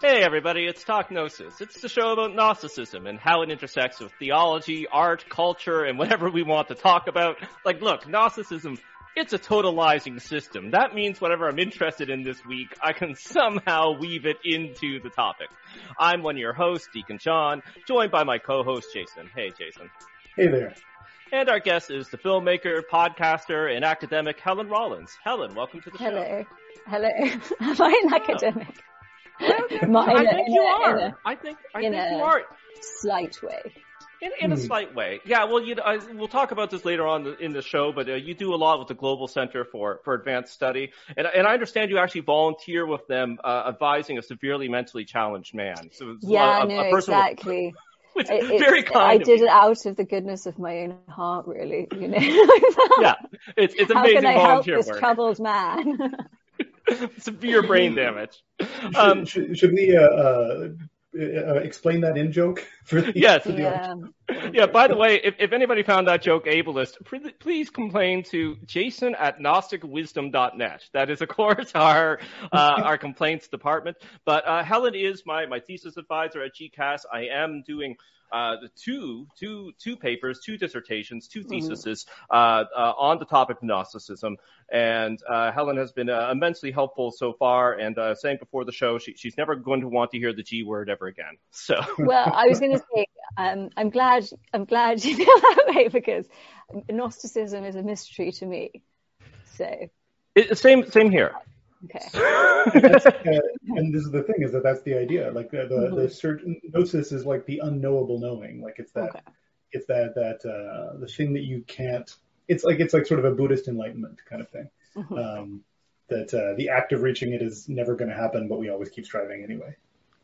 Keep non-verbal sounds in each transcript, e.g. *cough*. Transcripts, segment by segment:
Hey everybody, it's Talk Gnosis. It's the show about Gnosticism and how it intersects with theology, art, culture, and whatever we want to talk about. Like, look, Gnosticism, it's a totalizing system. That means whatever I'm interested in this week, I can *laughs* somehow weave it into the topic. I'm one of your hosts, Deacon Sean, joined by my co-host Jason. Hey Jason. Hey there. And our guest is the filmmaker, podcaster, and academic Helen Rollins. Helen, welcome to the Hello. show. Hello. Hello. *laughs* Am I an academic? *laughs* My- I think you are. in think I think you a- are. Slight way. In, in a Hmm. slight way, yeah. Well, you know, I, we'll talk about this later on in the show, but uh, you do a lot with the Global Center for for Advanced Study, and and I understand you actually volunteer with them, uh, advising a severely mentally challenged man. So Yeah, a, no, a person with- exactly. *laughs* which It- is it's- very kind. I did you. it out of the goodness of my own heart, really. You know. *laughs* Yeah, it's it's amazing How can I help this work. troubled man? *laughs* Severe brain damage. Should, Um, should, should we uh, uh, uh, explain that in joke *laughs* for the, Yes. for the yeah. *laughs* Yeah, by the way, if, if anybody found that joke ableist, pr- please complain to jason at gnosticwisdom.net. That is, of course, *laughs* our uh, our complaints department. But uh, Helen is my, my thesis advisor at GCAS. I am doing uh, the two, two, two papers, two dissertations, two theses uh, uh, on the topic of Gnosticism. And uh, Helen has been uh, immensely helpful so far. And uh, saying before the show, she, she's never going to want to hear the G word ever again. So. *laughs* Well, I was going to say, um, I'm glad, I'm glad you feel that way because Gnosticism is a mystery to me. So, It, same, same here. Okay. That's, *laughs* uh, and this is the thing is that that's the idea. Like the the, Mhm. the certain gnosis is like the unknowable knowing. Like it's that Okay. it's that that uh, the thing that you can't. It's like it's like sort of a Buddhist enlightenment kind of thing. Mhm. Um, that uh, the act of reaching it is never going to happen, but we always keep striving anyway.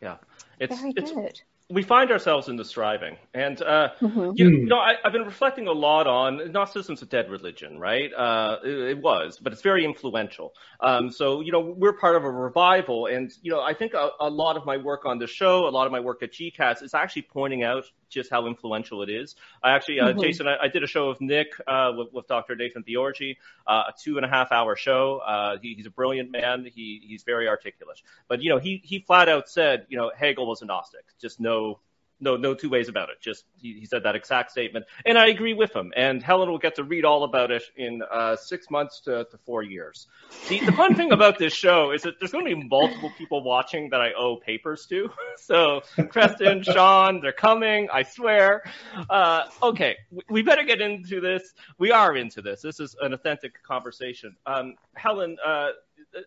Yeah, it's, Very it's good. We find ourselves in the striving. And, uh, Mhm. you, Hmm. you know, I, I've been reflecting a lot on Gnosticism's a dead religion, right? Uh, it, it was, but it's very influential. Um, so, you know, we're part of a revival. And, you know, I think a, a lot of my work on the show, a lot of my work at GCAS is actually pointing out just how influential it is. I actually, uh, Mhm. Jason, I, I did a show with Nick, uh, with, with Dr. Nathan Theorgy, uh, a two and a half hour show. Uh, he, he's a brilliant man. He, he's very articulate. But, you know, he, he flat out said, you know, Hegel was a Gnostic. Just no, no, no two ways about it. Just he, he said that exact statement, and I agree with him. And Helen will get to read all about it in uh, six months to, to four years. The, the fun thing about this show is that there's going to be multiple people watching that I owe papers to. *laughs* So Preston, Sean, they're coming. I swear. Uh, okay, we, we better get into this. We are into this. This is an authentic conversation. Um, Helen. Uh,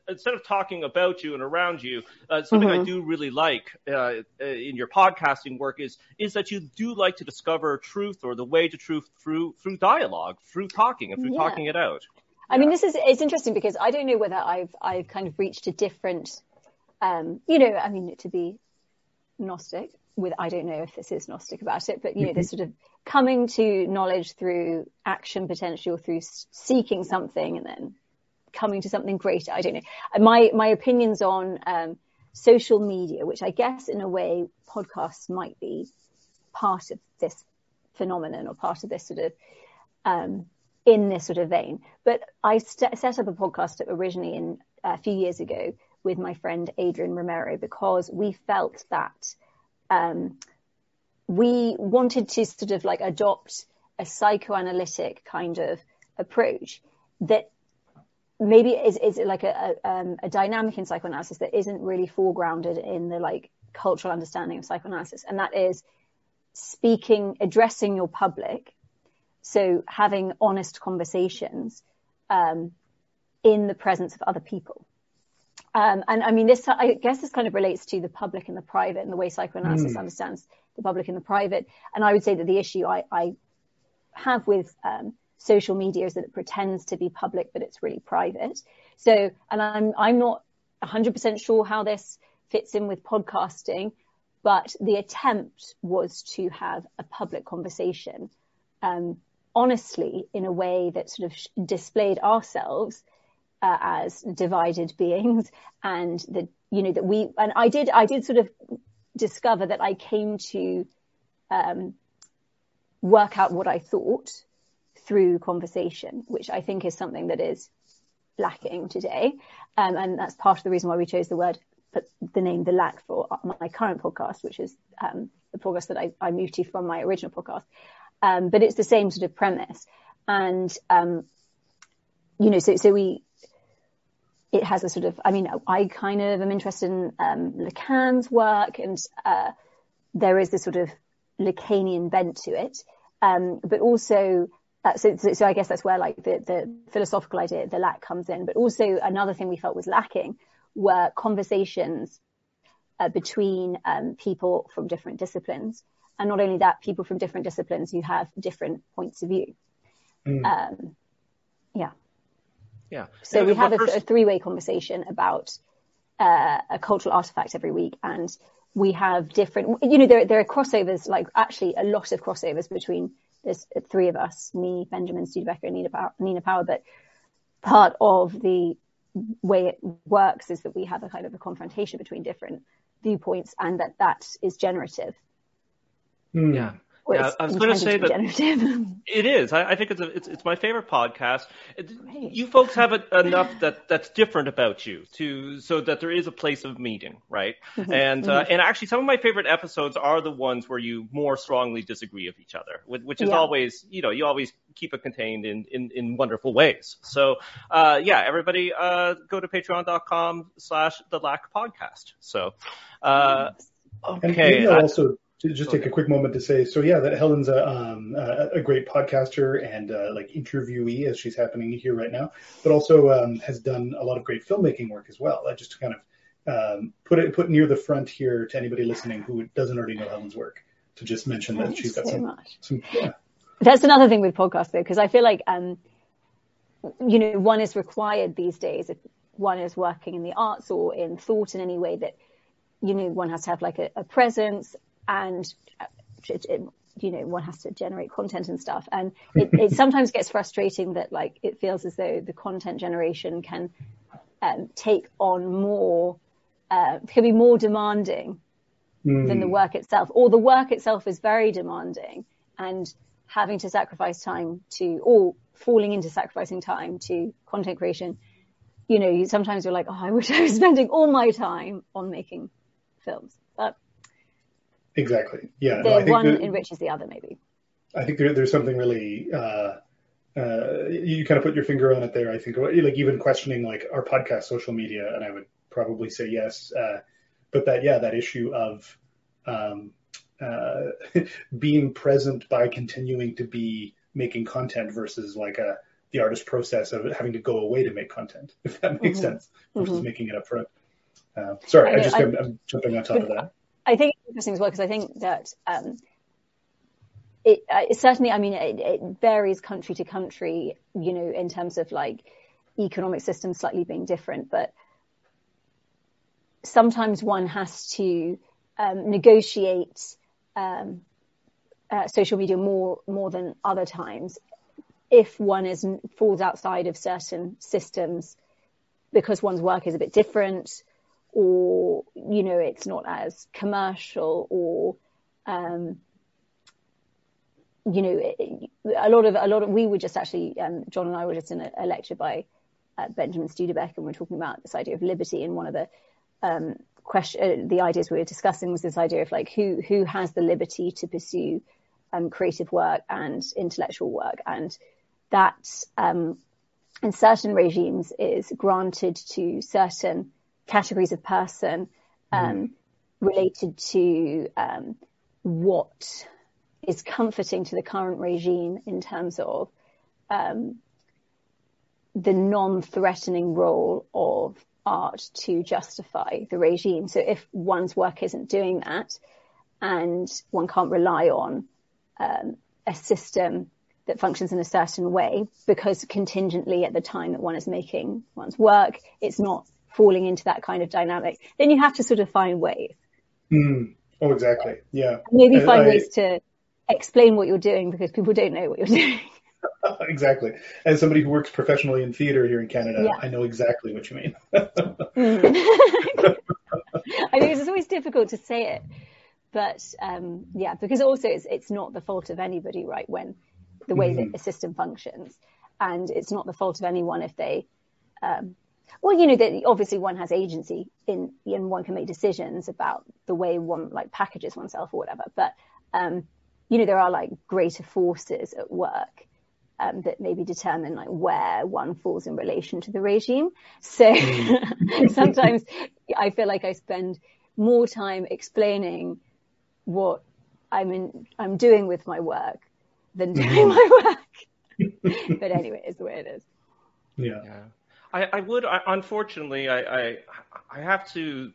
Instead of talking about you and around you, uh, something I Mhm. do really like uh, uh, in your podcasting work is is that you do like to discover truth or the way to truth through through dialogue, through talking, and through Yeah. talking it out. I mean, this is it's interesting because I don't know whether I've I've kind of reached a different, um, you know, I mean, to be Gnostic with I don't know if this is Gnostic about it, but you know, this sort of coming to knowledge through action potential, through seeking something, and then coming to something greater. I don't know. My my opinions on um, social media, which I guess in a way podcasts might be part of this phenomenon or part of this sort of um, in this sort of vein. But I st- set up a podcast originally in a few years ago with my friend Adrian Romero because we felt that um, we wanted to sort of like adopt a psychoanalytic kind of approach that maybe is, is it like a, a, um, a dynamic in psychoanalysis that isn't really foregrounded in the like cultural understanding of psychoanalysis. And that is speaking, addressing your public so having honest conversations um, in the presence of other people. Um, and I mean, this, I guess this kind of relates to the public and the private and the way psychoanalysis Mm. understands the public and the private. And I would say that the issue I, I have with um, social media is that it pretends to be public, but it's really private. So, and I'm, I'm not 100% sure how this fits in with podcasting, but the attempt was to have a public conversation um, honestly in a way that sort of displayed ourselves uh, as divided beings *laughs* and that you know that we and I did I did sort of discover that I came to um, work out what I thought through conversation, which I think is something that is lacking today, um, and that's part of the reason why we chose the word put the name The Lack for my current podcast, which is um, the podcast that I, I, moved to from my original podcast. Um, but it's the same sort of premise. And, um, you know, so, so we, it has a sort of, I mean, I kind of am interested in um, Lacan's work and uh, there is this sort of Lacanian bent to it. Um, but also uh, so, so, so, I guess that's where like the, the philosophical idea, the lack comes in. But also another thing we felt was lacking were conversations uh, between um, people from different disciplines. And not only that, people from different disciplines who have different points of view. Mm. Um, yeah. Yeah. So yeah, we have a, first... a, three-way conversation about uh, a cultural artifact every week, and we have different. You know, there there are crossovers, like actually a lot of crossovers between there's three of us, me, Benjamin Studebaker, and Nina Power, Nina Power. But part of the way it works is that we have a kind of a confrontation between different viewpoints and that that is generative. Mm. Yeah. Yeah, I was going to say that *laughs* it is. I, I think it's, a, it's, it's my favorite podcast. It, you folks have a, enough that that's different about you to so that there is a place of meeting, right? Mm-hmm. And uh, mm-hmm. and actually, some of my favorite episodes are the ones where you more strongly disagree with each other, which is yeah. always you know you always keep it contained in in, in wonderful ways. So uh, yeah, everybody uh, go to patreon.com/slash the lack podcast. So uh, okay. And also to just take a quick moment to say, so yeah, that Helen's a, um, a, great podcaster and uh, like interviewee as she's happening here right now, but also um, has done a lot of great filmmaking work as well. I just to kind of um, put it put near the front here to anybody listening who doesn't already know Helen's work to just mention that she's got so some, some, yeah. That's another thing with podcasts though, because I feel like um, you know one is required these days if one is working in the arts or in thought in any way that you know one has to have like a, a presence and it, it, you know one has to generate content and stuff and *laughs* it, it sometimes gets frustrating that like it feels as though the content generation can um, take on more uh, can be more demanding mm. than the work itself or the work itself is very demanding and having to sacrifice time to or falling into sacrificing time to content creation you know you, sometimes you're like oh i wish i was *laughs* spending all my time on making films but Exactly. Yeah. The no, one enriches the other, maybe. I think there, there's something really. Uh, uh, you kind of put your finger on it there. I think, like even questioning like our podcast social media, and I would probably say yes. Uh, but that, yeah, that issue of um, uh, *laughs* being present by continuing to be making content versus like a the artist process of having to go away to make content, *laughs* if that makes mm-hmm. sense, versus mm-hmm. making it up front. Uh, sorry, I, I just I, am jumping on top of that. I think it's interesting as well because I think that um, it, uh, certainly, I mean, it, it, varies country to country, you know, in terms of like economic systems slightly being different, but sometimes one has to um, negotiate um, uh, social media more more than other times. If one is falls outside of certain systems because one's work is a bit different or you know it's not as commercial or um, you know a lot of a lot of we were just actually um, John and I were just in a, a lecture by uh, Benjamin Studebaker and we are talking about this idea of liberty and one of the um, question uh, the ideas we were discussing was this idea of like who who has the liberty to pursue um, creative work and intellectual work. And that um, in certain regimes is granted to certain categories of person um, mm. related to um, what is comforting to the current regime in terms of um, the non-threatening role of art to justify the regime. So if one's work isn't doing that, and one can't rely on um, a system that functions in a certain way because contingently at the time that one is making one's work, it's not falling into that kind of dynamic, then you have to sort of find ways. Mm. Oh, exactly. Yeah. Maybe find I, ways to explain what you're doing because people don't know what you're *laughs* doing. *laughs* exactly. As somebody who works professionally in theater here in Canada, yeah. I know exactly what you mean. mm. *laughs* I mean, it's always difficult to say it, but um, yeah, because also it's it's not the fault of anybody, right? When the way mm. that the system functions, and it's not the fault of anyone if they um, well, you know, that obviously one has agency in, and one can make decisions about the way one like packages oneself or whatever. But, um, you know, there are like greater forces at work um, that maybe determine like where one falls in relation to the regime. So mm. *laughs* sometimes I feel like I spend more time explaining what I'm in, I'm doing with my work than doing mm-hmm. my work. *laughs* but anyway, it's the way it is. Yeah. yeah. I, I would, I, unfortunately, I, I, I have to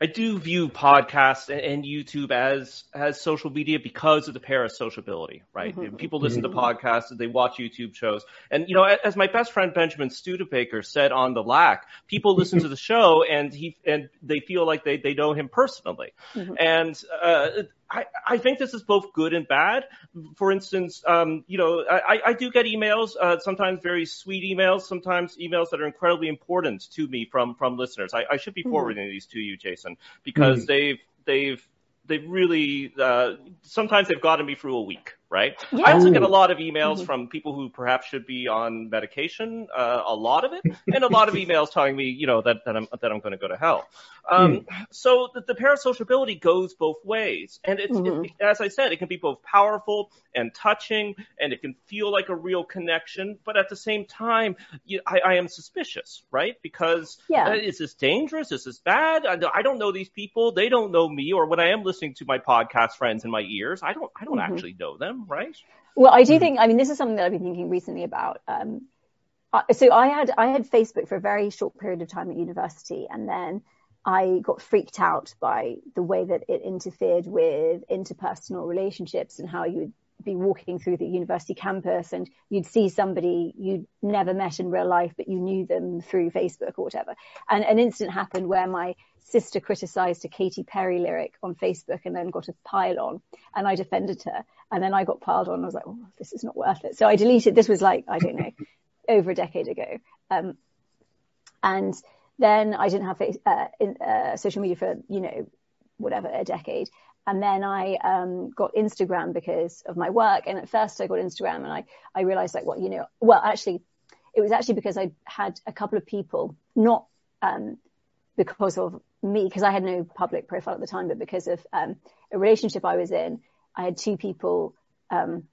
I do view podcasts and YouTube as as social media because of the parasociability, right? Mm-hmm. People listen mm-hmm. to podcasts, they watch YouTube shows, and you know, as my best friend Benjamin Studebaker said on the Lack, people listen to the *laughs* show and he and they feel like they they know him personally, mm-hmm. and uh, I, I think this is both good and bad. For instance, um, you know, I, I do get emails, uh, sometimes very sweet emails, sometimes emails that are incredibly important to me from from listeners. I, I should be mm-hmm. forwarding mm-hmm. these to you, Jason, because mm-hmm. they've they've they've really uh, sometimes they've gotten me through a week right? Yeah. I also get a lot of emails mm-hmm. from people who perhaps should be on medication, uh, a lot of it, and a lot of emails telling me, you know, that, that I'm that I'm going to go to hell. Um, mm. So the, the parasociability goes both ways, and it's mm-hmm. it, as I said, it can be both powerful and touching, and it can feel like a real connection. But at the same time, you, I, I, am suspicious, right? Because yeah. uh, is this dangerous? Is this bad? I, I, don't know these people; they don't know me. Or when I am listening to my podcast friends in my ears, I don't I don't mm-hmm. actually know them them, right? Well, I do hmm. think. I mean, this is something that I've been thinking recently about. Um, so I had I had Facebook for a very short period of time at university, and then I got freaked out by the way that it interfered with interpersonal relationships and how you would be walking through the university campus and you'd see somebody you'd never met in real life, but you knew them through Facebook or whatever. And an incident happened where my sister criticized a Katy Perry lyric on Facebook and then got a pile on and I defended her. And then I got piled on. I was like, oh, this is not worth it. So I deleted, this was like, I don't know, *laughs* over a decade ago. Um, and then I didn't have uh, in, uh, social media for, you know, whatever, a decade. And then I um, got Instagram because of my work. And at first I got Instagram and I, I realized like, well, you know, well, actually, it was actually because I had a couple of people, not um, because of me, because I had no public profile at the time, but because of um, a relationship I was in, I had two people um,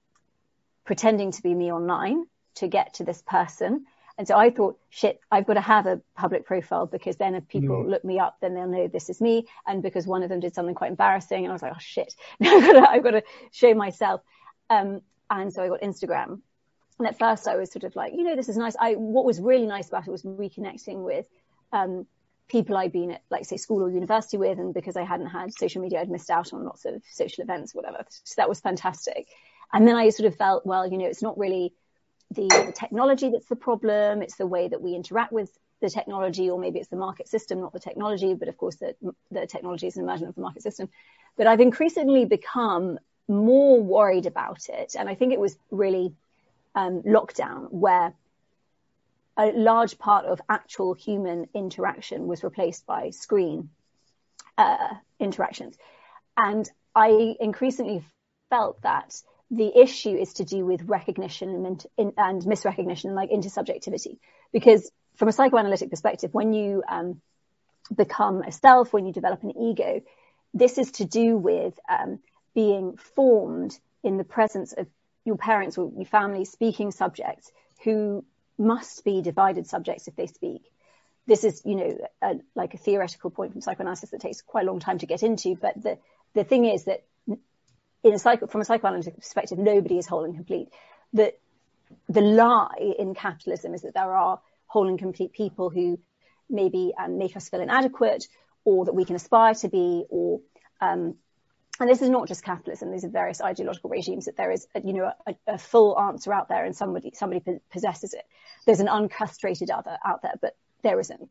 pretending to be me online to get to this person. And so I thought, shit, I've got to have a public profile because then if people mm. look me up, then they'll know this is me. And because one of them did something quite embarrassing, and I was like, oh shit, *laughs* I've got to, I've got to show myself. Um, and so I got Instagram. And at first I was sort of like, you know, this is nice. I, what was really nice about it was reconnecting with, um, people I'd been at, like say, school or university with, and because I hadn't had social media, I'd missed out on lots of social events, whatever. So that was fantastic. And then I sort of felt, well, you know, it's not really the, the technology that's the problem; it's the way that we interact with the technology, or maybe it's the market system, not the technology. But of course, the, the technology is an emergent of the market system. But I've increasingly become more worried about it, and I think it was really um, lockdown where a large part of actual human interaction was replaced by screen uh, interactions. And I increasingly felt that the issue is to do with recognition and, and misrecognition and like intersubjectivity. Because from a psychoanalytic perspective, when you um, become a self, when you develop an ego, this is to do with um, being formed in the presence of your parents or your family speaking subjects who must be divided subjects if they speak. This is, you know, a, like a theoretical point from psychoanalysis that takes quite a long time to get into. But the, the thing is that in a psycho, from a psychoanalytic perspective, nobody is whole and complete. The, the lie in capitalism is that there are whole and complete people who maybe um, make us feel inadequate or that we can aspire to be or um, and this is not just capitalism. These are various ideological regimes that there is, a, you know, a, a, full answer out there, and somebody somebody possesses it. There's an uncastrated other out there, but there isn't.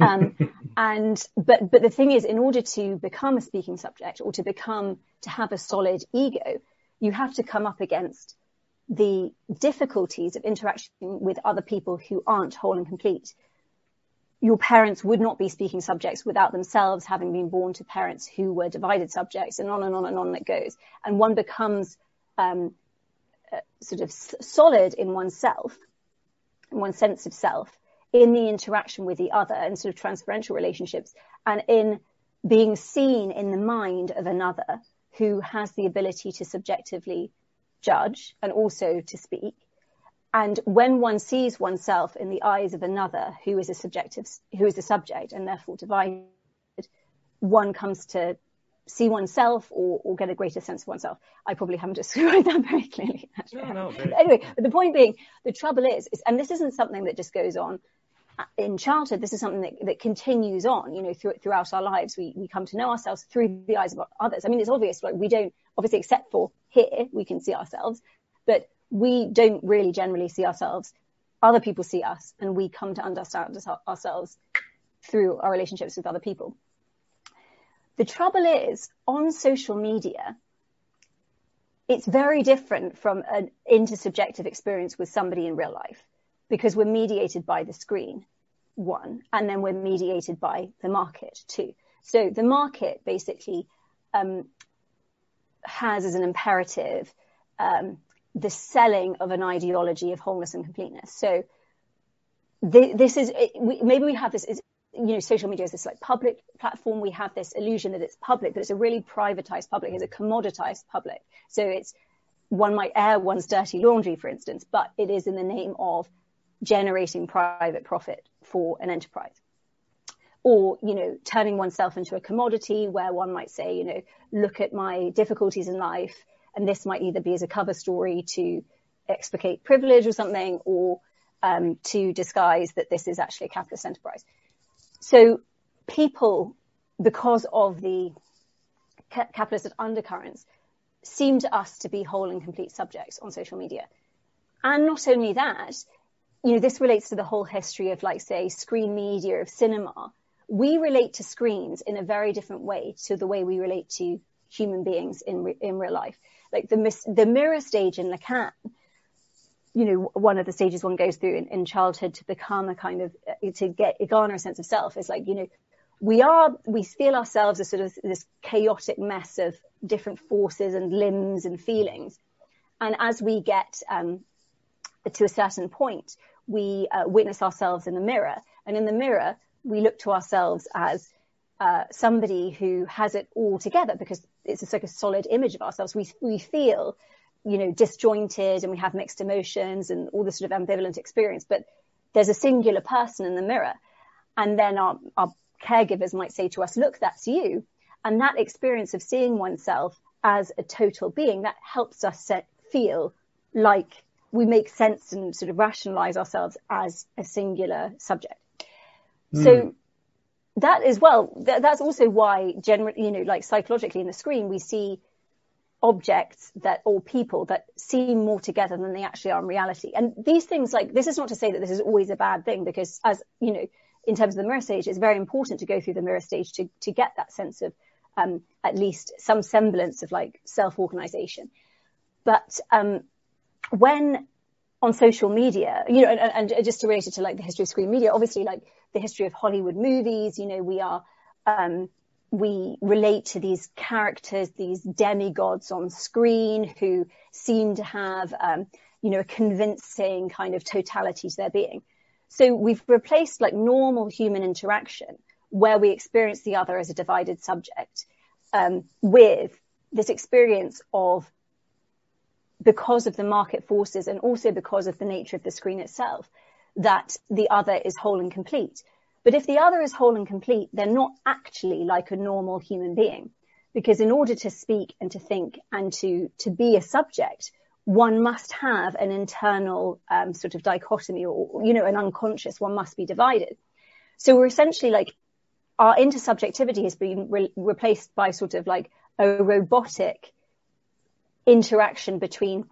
Um, and but but the thing is, in order to become a speaking subject or to become to have a solid ego, you have to come up against the difficulties of interaction with other people who aren't whole and complete your parents would not be speaking subjects without themselves having been born to parents who were divided subjects and on and on and on it goes. And one becomes um, uh, sort of solid in oneself, in one's sense of self, in the interaction with the other and sort of transferential relationships and in being seen in the mind of another who has the ability to subjectively judge and also to speak. And when one sees oneself in the eyes of another who is a subjective, who is a subject and therefore divided, one comes to see oneself or, or get a greater sense of oneself. I probably haven't *laughs* described that very clearly. No, no, very anyway, but the point being, the trouble is, is, and this isn't something that just goes on in childhood. This is something that, that continues on, you know, through, throughout our lives. We, we come to know ourselves through the eyes of others. I mean, it's obvious, like we don't, obviously, except for here, we can see ourselves, but we don't really generally see ourselves. Other people see us and we come to understand ourselves through our relationships with other people. The trouble is, on social media, it's very different from an intersubjective experience with somebody in real life because we're mediated by the screen, one, and then we're mediated by the market, two. So the market basically um, has as an imperative um, the selling of an ideology of wholeness and completeness. So the, this is we, maybe we have this is you know, social media is this like public platform. We have this illusion that it's public, but it's a really privatized public. It's a commoditized public. So it's one might air one's dirty laundry, for instance, but it is in the name of generating private profit for an enterprise. Or, you know, turning oneself into a commodity where one might say, you know, look at my difficulties in life. And this might either be as a cover story to explicate privilege or something, or um, to disguise that this is actually a capitalist enterprise. So people, because of the capitalist undercurrents, seem to us to be whole and complete subjects on social media. And not only that, you know, this relates to the whole history of like, say, screen media, of cinema. We relate to screens in a very different way to the way we relate to human beings in, re- in real life. Like the, the mirror stage in Lacan you know, one of the stages one goes through in, in childhood to become a kind of, to get, garner a sense of self is like, you know, we are, we feel ourselves as sort of this chaotic mess of different forces and limbs and feelings. And as we get um, to a certain point, we uh, witness ourselves in the mirror. And in the mirror, we look to ourselves as uh, somebody who has it all together because it's like a solid image of ourselves. We, we feel you know, disjointed and we have mixed emotions and all this sort of ambivalent experience, but there's a singular person in the mirror. And then our, our caregivers might say to us, look, that's you. And that experience of seeing oneself as a total being, that helps us set, feel like we make sense and sort of rationalize ourselves as a singular subject. Mm. So that is well, th- that's also why generally, you know, like psychologically in the screen, we see objects that or people that seem more together than they actually are in reality. And these things like this is not to say that this is always a bad thing because as you know, in terms of the mirror stage, it's very important to go through the mirror stage to to get that sense of um, at least some semblance of like self-organization. But um, when on social media, you know, and, and just to relate it to like the history of screen media, obviously like the history of Hollywood movies, you know, we are um, we relate to these characters, these demigods on screen who seem to have, um, you know, a convincing kind of totality to their being. So we've replaced like normal human interaction where we experience the other as a divided subject um, with this experience of because of the market forces and also because of the nature of the screen itself, that the other is whole and complete. But if the other is whole and complete, they're not actually like a normal human being. Because in order to speak and to think and to, to be a subject, one must have an internal um, sort of dichotomy or, you know, an unconscious, one must be divided. So we're essentially like, our intersubjectivity has been re- replaced by sort of like a robotic interaction between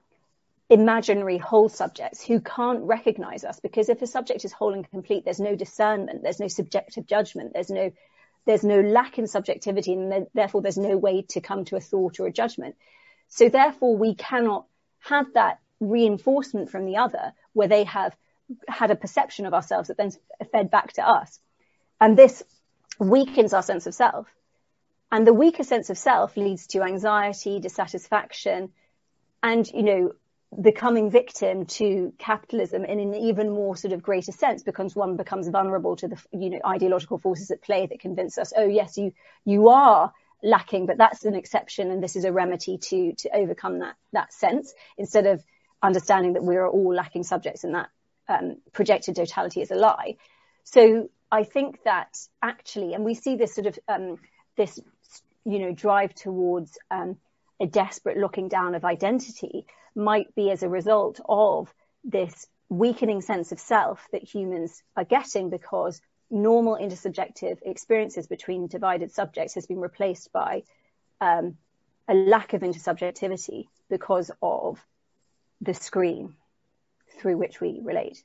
imaginary whole subjects who can't recognize us because if a subject is whole and complete, there's no discernment, there's no subjective judgment, there's no, there's no lack in subjectivity and therefore there's no way to come to a thought or a judgment. So therefore we cannot have that reinforcement from the other where they have had a perception of ourselves that then fed back to us. And this weakens our sense of self. And the weaker sense of self leads to anxiety, dissatisfaction, and, you know, becoming victim to capitalism in an even more sort of greater sense because one becomes vulnerable to the you know ideological forces at play that convince us oh yes you you are lacking but that's an exception and this is a remedy to to overcome that that sense instead of understanding that we're all lacking subjects and that um, projected totality is a lie. So I think that actually and we see this sort of um, this you know drive towards um, a desperate looking down of identity might be as a result of this weakening sense of self that humans are getting because normal intersubjective experiences between divided subjects has been replaced by um, a lack of intersubjectivity because of the screen through which we relate.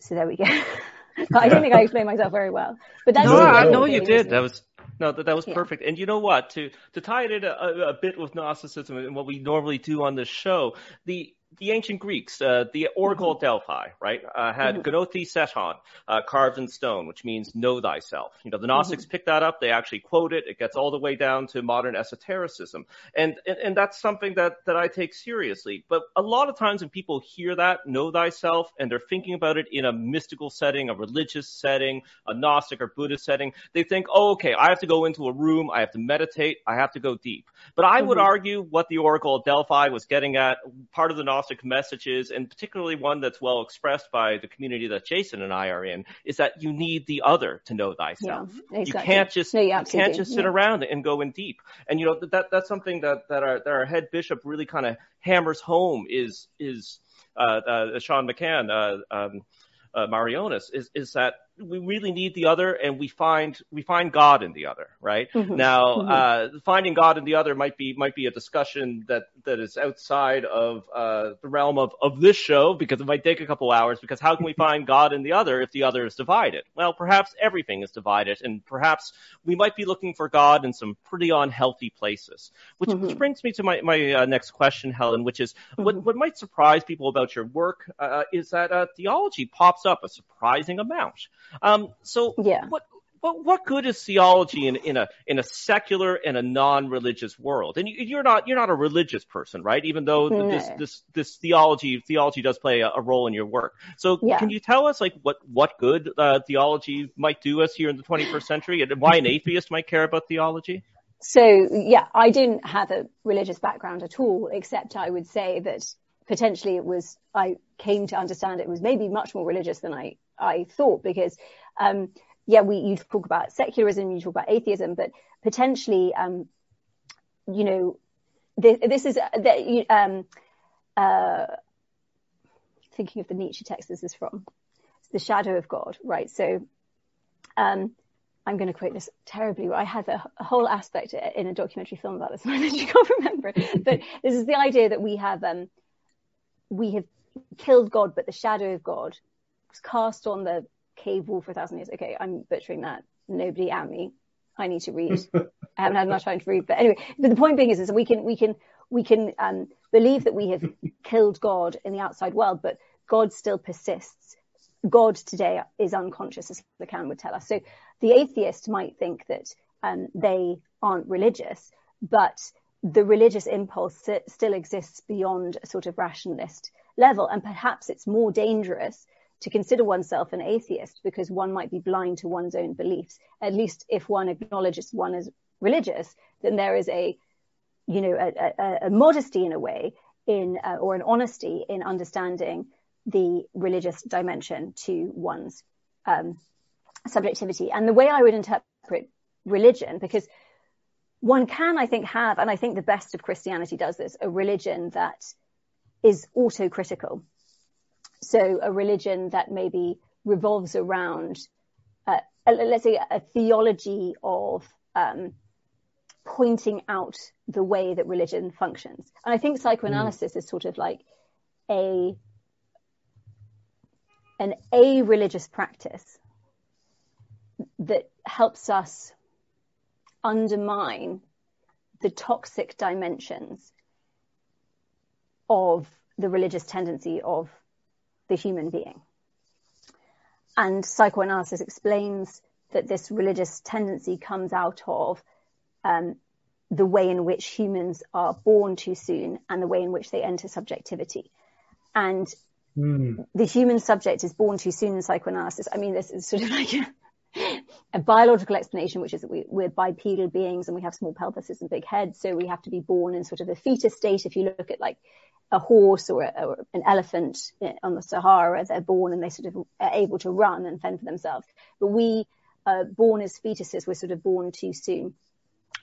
So there we go. *laughs* I don't think I explained myself very well, but that's no, I know you did. That was no, that, that was yeah. perfect. And you know what? To to tie it in a, a, bit with Gnosticism and what we normally do on this show, the the ancient Greeks, uh, the Oracle mm-hmm. of Delphi, right, uh, had mm-hmm. Gnothi Seauton uh, carved in stone, which means know thyself. You know, the Gnostics mm-hmm. pick that up. They actually quote it. It gets all the way down to modern esotericism. And, and, and that's something that, that I take seriously. But a lot of times when people hear that, know thyself, and they're thinking about it in a mystical setting, a religious setting, a Gnostic or Buddhist setting, they think, oh, okay, I have to go into a room. I have to meditate. I have to go deep. But I would mm-hmm. argue what the Oracle of Delphi was getting at, part of the Gnostic Messages, and particularly one that's well expressed by the community that Jason and I are in, is that you need the other to know thyself. Yeah, exactly. You can't just no, you, you can't just sit yeah. around and go in deep. And you know that that's something that that our that our head bishop really kind of hammers home is is uh, uh, Sean McCann. Uh, um, uh, Mar Iohannes is is that we really need the other, and we find we find God in the other, right? Mm-hmm. Now, mm-hmm. Uh, finding God in the other might be might be a discussion that that is outside of uh, the realm of of this show because it might take a couple hours. Because how can we *laughs* find God in the other if the other is divided? Well, perhaps everything is divided, and perhaps we might be looking for God in some pretty unhealthy places. Which, mm-hmm. which brings me to my my uh, next question, Helen, which is what mm-hmm. what might surprise people about your work uh, is that uh, theology pops up a surprising amount. Um, so yeah. what, what, what good is theology in, in a in a secular and a non-religious world? And you, are not you're not a religious person, right? Even though no. this this this theology theology does play a, a role in your work. So yeah. can you tell us like what what good uh, theology might do us here in the 21st century, and why an atheist might care about theology? So yeah, I didn't have a religious background at all, except I would say that potentially it was I came to understand it was maybe much more religious than I I thought because, um, yeah, we you talk about secularism, you talk about atheism, but potentially, um, you know, this, this is that um, uh, thinking of the Nietzsche text this is from. It's the shadow of God, right? So, um, I'm going to quote this terribly. I had a, a, whole aspect in a documentary film about this, *laughs* and I can't remember. But this is the idea that we have, um, we have killed God, but the shadow of God cast on the cave wall for a thousand years. Okay, I'm butchering that. Nobody at me. I need to read. *laughs* I haven't had much time to read, but anyway. But the point being is, is we can we can we can um, believe that we have *laughs* killed God in the outside world, but God still persists. God today is unconscious, as Lacan would tell us. So the atheist might think that um, they aren't religious, but the religious impulse still exists beyond a sort of rationalist level, and perhaps it's more dangerous to consider oneself an atheist because one might be blind to one's own beliefs. At least if one acknowledges one as religious, then there is a, you know, a, a, a modesty in a way in, uh, or an honesty in understanding the religious dimension to one's um, subjectivity. And the way I would interpret religion, because one can, I think, have, and I think the best of Christianity does this, a religion that is autocritical. So a religion that maybe revolves around, uh, let's say, a theology of um, pointing out the way that religion functions. And I think psychoanalysis mm. is sort of like a an a religious practice that helps us undermine the toxic dimensions of the religious tendency of the human being. And psychoanalysis explains that this religious tendency comes out of um, the way in which humans are born too soon and the way in which they enter subjectivity. And mm. the human subject is born too soon in psychoanalysis. I mean, this is sort of like a, a biological explanation, which is that we, we're bipedal beings and we have small pelvises and big heads. So we have to be born in sort of a fetus state. If you look at like a horse or, a, or, an elephant on the Sahara, they're born and they sort of are able to run and fend for themselves. But we, uh, born as fetuses, we're sort of born too soon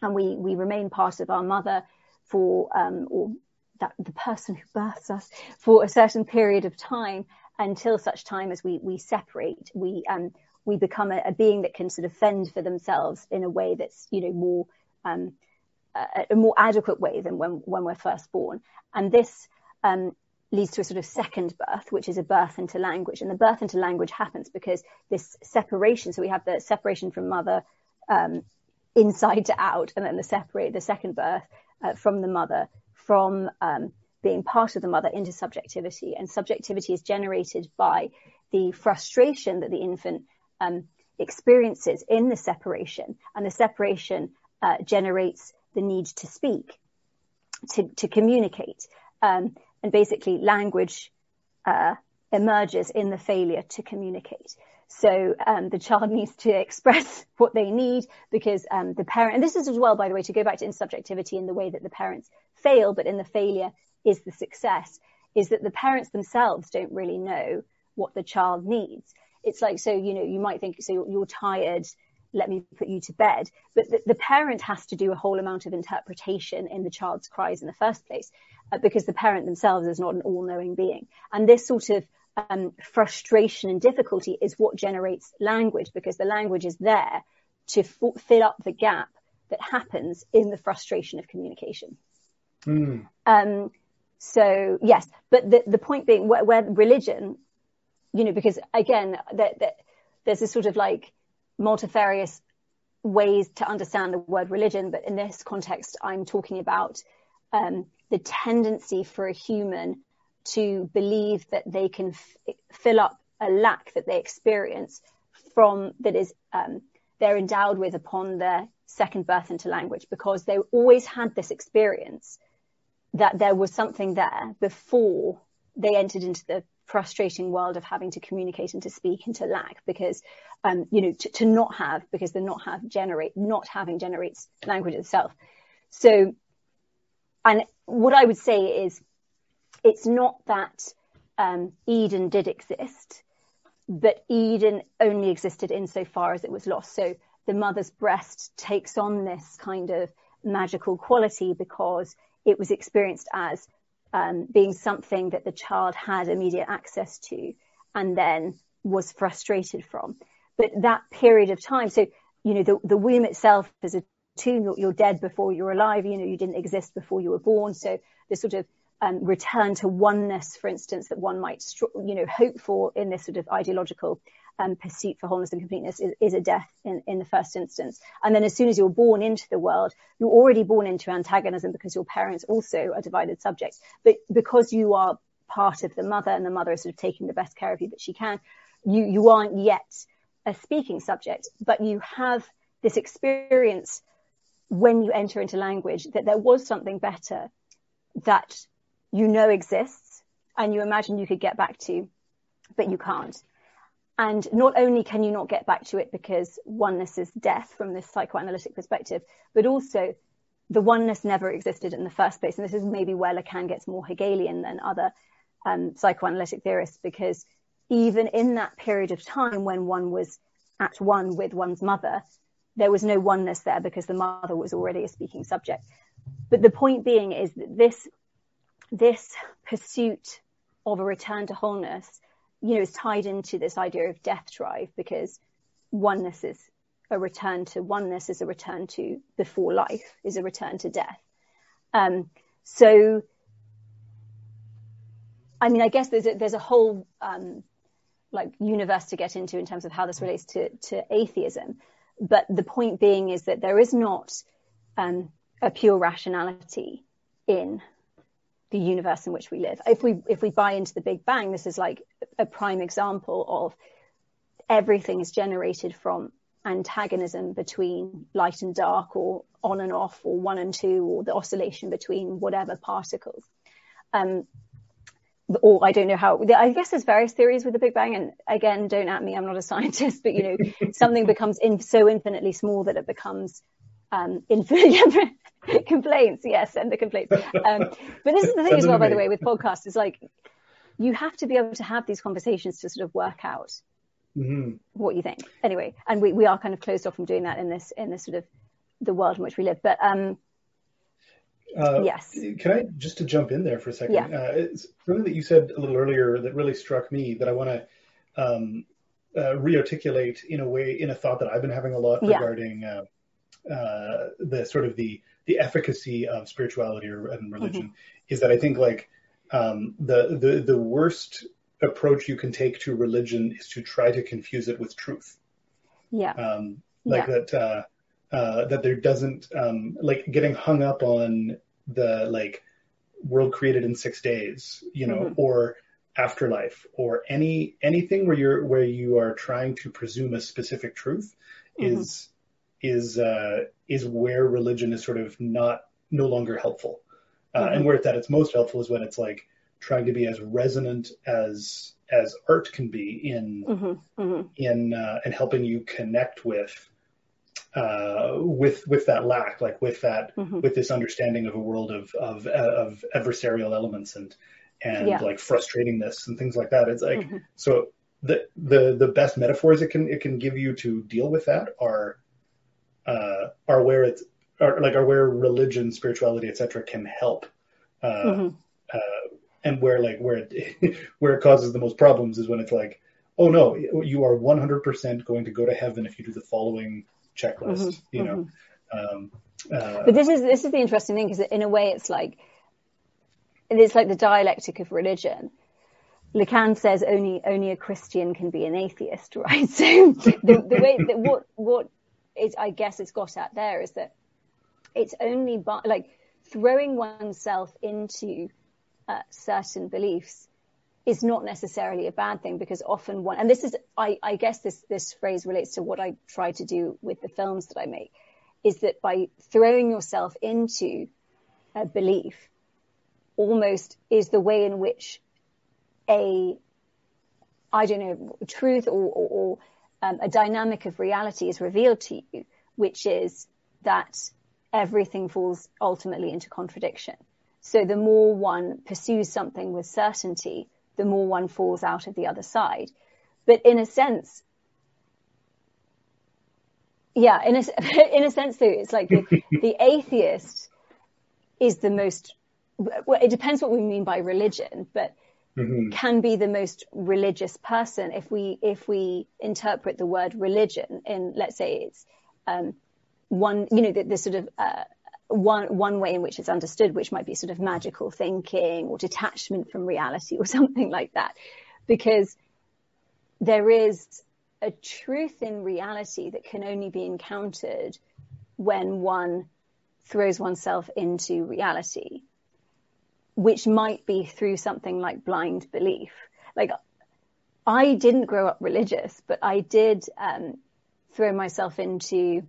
and we, we remain part of our mother for, um, or that the person who births us for a certain period of time until such time as we, we separate, we, um, we become a, a being that can sort of fend for themselves in a way that's, you know, more, um, a, a more adequate way than when, when we're first born. And this, um, leads to a sort of second birth, which is a birth into language. And the birth into language happens because this separation, so we have the separation from mother, um, inside to out, and then the separate the second birth uh, from the mother, from um, being part of the mother into subjectivity. And subjectivity is generated by the frustration that the infant um, experiences in the separation, and the separation uh, generates the need to speak, to, to communicate, um, and basically language uh, emerges in the failure to communicate. So um, the child *laughs* needs to express *laughs* what they need because um, the parent, and this is as well, by the way, to go back to insubjectivity in the way that the parents fail, but in the failure is the success, is that the parents themselves don't really know what the child needs. It's like, so, you know, you might think, so you're, you're tired, let me put you to bed. But the, the, parent has to do a whole amount of interpretation in the child's cries in the first place, uh, because the parent themselves is not an all knowing being. And this sort of um, frustration and difficulty is what generates language because the language is there to f- fill up the gap that happens in the frustration of communication. Mm. Um, so yes, but the, the point being where, where, religion, you know, because again, that, that there's this sort of like multifarious ways to understand the word religion, but in this context, I'm talking about um, the tendency for a human to believe that they can f- fill up a lack that they experience from that is um, they're endowed with upon their second birth into language because they always had this experience that there was something there before they entered into the frustrating world of having to communicate and to speak and to lack because um, you know to, to not have because the not have generate not having generates language itself so and what i would say is it's not that um, Eden did exist, but Eden only existed insofar as it was lost. So the mother's breast takes on this kind of magical quality because it was experienced as um, being something that the child had immediate access to and then was frustrated from. But that period of time, so, you know, the, the womb itself is a tomb, you're, you're dead before you're alive, you know, you didn't exist before you were born. So the sort of um, return to oneness, for instance, that one might, you know, hope for in this sort of ideological um, pursuit for wholeness and completeness is, is a death in, in, the first instance. And then as soon as you're born into the world, you're already born into antagonism because your parents also are divided subjects. But because you are part of the mother and the mother is sort of taking the best care of you that she can, you, you aren't yet a speaking subject, but you have this experience when you enter into language that there was something better that you know exists and you imagine you could get back to, but you can't. And not only can you not get back to it because oneness is death from this psychoanalytic perspective, but also the oneness never existed in the first place. And this is maybe where Lacan gets more Hegelian than other um, psychoanalytic theorists, because even in that period of time when one was at one with one's mother, there was no oneness there because the mother was already a speaking subject. But the point being is that this this pursuit of a return to wholeness, you know, is tied into this idea of death drive because oneness is a return to oneness is a return to before life is a return to death. Um, so, I mean, I guess there's a, there's a whole um, like universe to get into in terms of how this relates to to atheism, but the point being is that there is not um, a pure rationality in the universe in which we live. If we if we buy into the Big Bang, this is like a prime example of everything is generated from antagonism between light and dark or on and off or one and two or the oscillation between whatever particles. Um, or I don't know how, I guess there's various theories with the Big Bang. And again, don't at me, I'm not a *laughs* scientist, but you know, something becomes in, so infinitely small that it becomes um, *laughs* infinite *laughs* complaints. Yes, and the complaints. Um, but this is the thing as well, by the way, with podcasts is like, you have to be able to have these conversations to sort of work out mm-hmm. what you think. Anyway, and we, we are kind of closed off from doing that in this, in this sort of the world in which we live. But, um, uh, yes. Can I just to jump in there for a second? Yeah. Uh, it's something that you said a little earlier that really struck me that I want to um, uh, rearticulate in a way in a thought that I've been having a lot yeah. regarding uh, the sort of the the efficacy of spirituality or, and religion mm-hmm. is that I think like um, the the the worst approach you can take to religion is to try to confuse it with truth. Yeah. Um, like yeah. that uh, uh, that there doesn't um, like getting hung up on the like world created in six days, you know, mm-hmm. or afterlife or any anything where you're where you are trying to presume a specific truth mm-hmm. is is uh, is where religion is sort of not no longer helpful, uh, mm-hmm. and where it's at its most helpful is when it's like trying to be as resonant as as art can be in mm-hmm. Mm-hmm. in uh, in helping you connect with uh, with with that lack, like with that mm-hmm. with this understanding of a world of of of adversarial elements and and yeah. like frustratingness and things like that. It's like mm-hmm. so the the the best metaphors it can it can give you to deal with that are uh, are where it's are like are where religion, spirituality, etc. can help. Uh, mm-hmm. uh, and where like where it *laughs* where it causes the most problems is when it's like, oh no, you are 100% going to go to heaven if you do the following checklist, mm-hmm, you know. Mm-hmm. Um, uh, but this is this is the interesting thing because in a way it's like it's like the dialectic of religion. Lacan says only only a Christian can be an atheist, *laughs* right? So the, the way that what what is I guess it's got at there is that it's only by like throwing oneself into uh, certain beliefs is not necessarily a bad thing because often one, and this is, I, I guess this, this phrase relates to what I try to do with the films that I make, is that by throwing yourself into a belief almost is the way in which a, I don't know, truth or, or, or um, a dynamic of reality is revealed to you, which is that everything falls ultimately into contradiction. So the more one pursues something with certainty, the more one falls out of the other side. But in a sense, yeah, in a, *laughs* in a sense though, it's like the, *laughs* the atheist is the most, well, it depends what we mean by religion, but mm-hmm. can be the most religious person if we, if we interpret the word religion in, let's say it's, um, one, you know, the, the sort of, uh, one one way in which it's understood, which might be sort of magical thinking or detachment from reality or *laughs* something like that, because there is a truth in reality that can only be encountered when one throws oneself into reality, which might be through something like blind belief. Like I didn't grow up religious, but I did um, throw myself into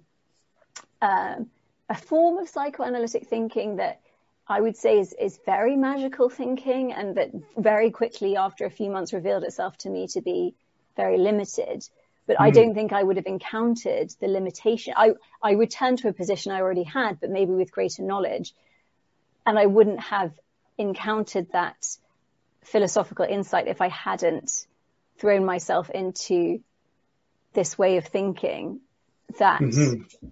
um, a form of psychoanalytic thinking that I would say is, is very magical thinking and that very quickly after a few months revealed itself to me to be very limited. But mm. I hmm. don't think I would have encountered the limitation. I, I returned to a position I already had, but maybe with greater knowledge. And I wouldn't have encountered that philosophical insight if I hadn't thrown myself into this way of thinking that mm-hmm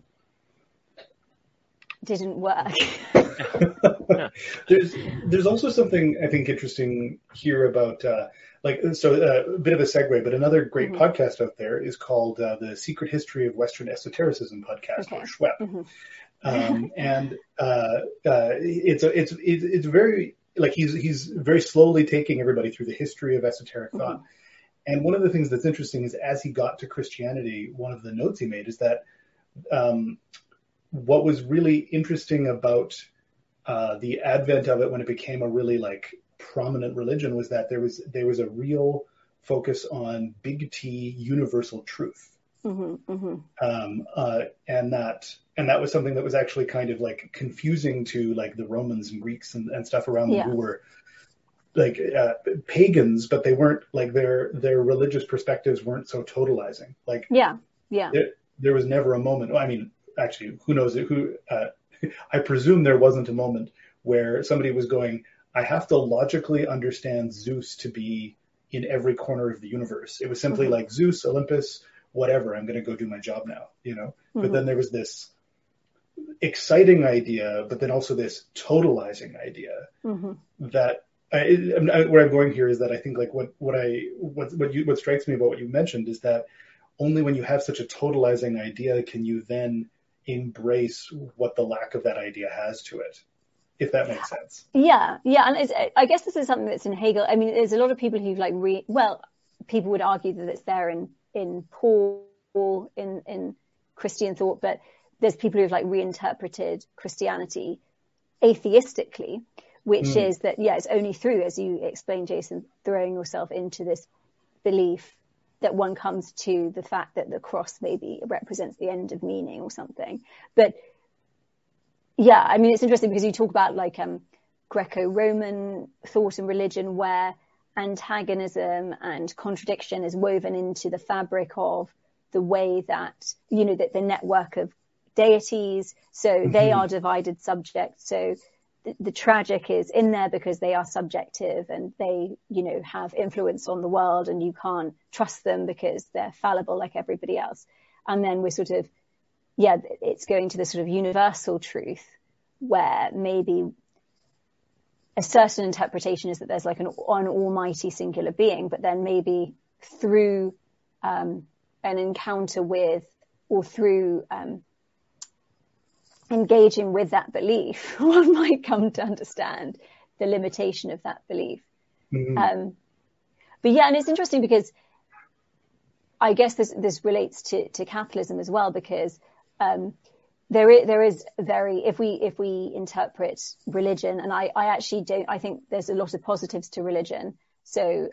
didn't work. *laughs* there's there's also something I think interesting here about uh, like so uh, a bit of a segue, but another great mm-hmm. podcast out there is called uh, the Secret History of Western Esotericism podcast okay. or SHWEP. Mm-hmm. Um, and uh, uh, it's a, it's it's very like he's he's very slowly taking everybody through the history of esoteric thought. Mm-hmm. And one of the things that's interesting is as he got to Christianity, one of the notes he made is that um, what was really interesting about uh, the advent of it when it became a really like prominent religion was that there was there was a real focus on big T universal truth. Mm-hmm, mm-hmm. Um, uh, and that and that was something that was actually kind of like confusing to like the Romans and Greeks and, and stuff around them Yeah. who were like uh, pagans, but they weren't like their their religious perspectives weren't so totalizing. Like Yeah, yeah, there, there was never a moment. I mean, actually, who knows? Who uh, *laughs* I presume there wasn't a moment where somebody was going. I have to logically understand Zeus to be in every corner of the universe. It was simply Mhm. like Zeus, Olympus, whatever. I'm going to go do my job now, you know. But Mhm. then there was this exciting idea, but then also this totalizing idea hmm that I, I, where I'm going here is that I think like what what I what what you what strikes me about what you mentioned is that only when you have such a totalizing idea can you then embrace what the lack of that idea has to it, if that makes sense. Yeah, yeah, and it's, I guess this is something that's in Hegel. I mean, there's a lot of people who like re. Well, people would argue that it's there in in Paul in in Christian thought, but there's people who've like reinterpreted Christianity atheistically, which Mm. is that yeah, it's only through, as you explained, Jason, throwing yourself into this belief that one comes to the fact that the cross maybe represents the end of meaning or something. But yeah, I mean, it's interesting because you talk about like um, Greco-Roman thought and religion where antagonism and contradiction is woven into the fabric of the way that, you know, that the network of deities. So they Mhm. are divided subjects. So the, the tragic is in there because they are subjective and they, you know, have influence on the world and you can't trust them because they're fallible like everybody else. And then we're sort of, yeah, it's going to the sort of universal truth where maybe a certain interpretation is that there's like an, an almighty singular being, but then maybe through um, an encounter with or through um, engaging with that belief, *laughs* one might come to understand the limitation of that belief. Mhm. Um, but yeah, and it's interesting because I guess this this relates to to capitalism as well because um, there is, there is very if we if we interpret religion and I I actually don't I think there's a lot of positives to religion so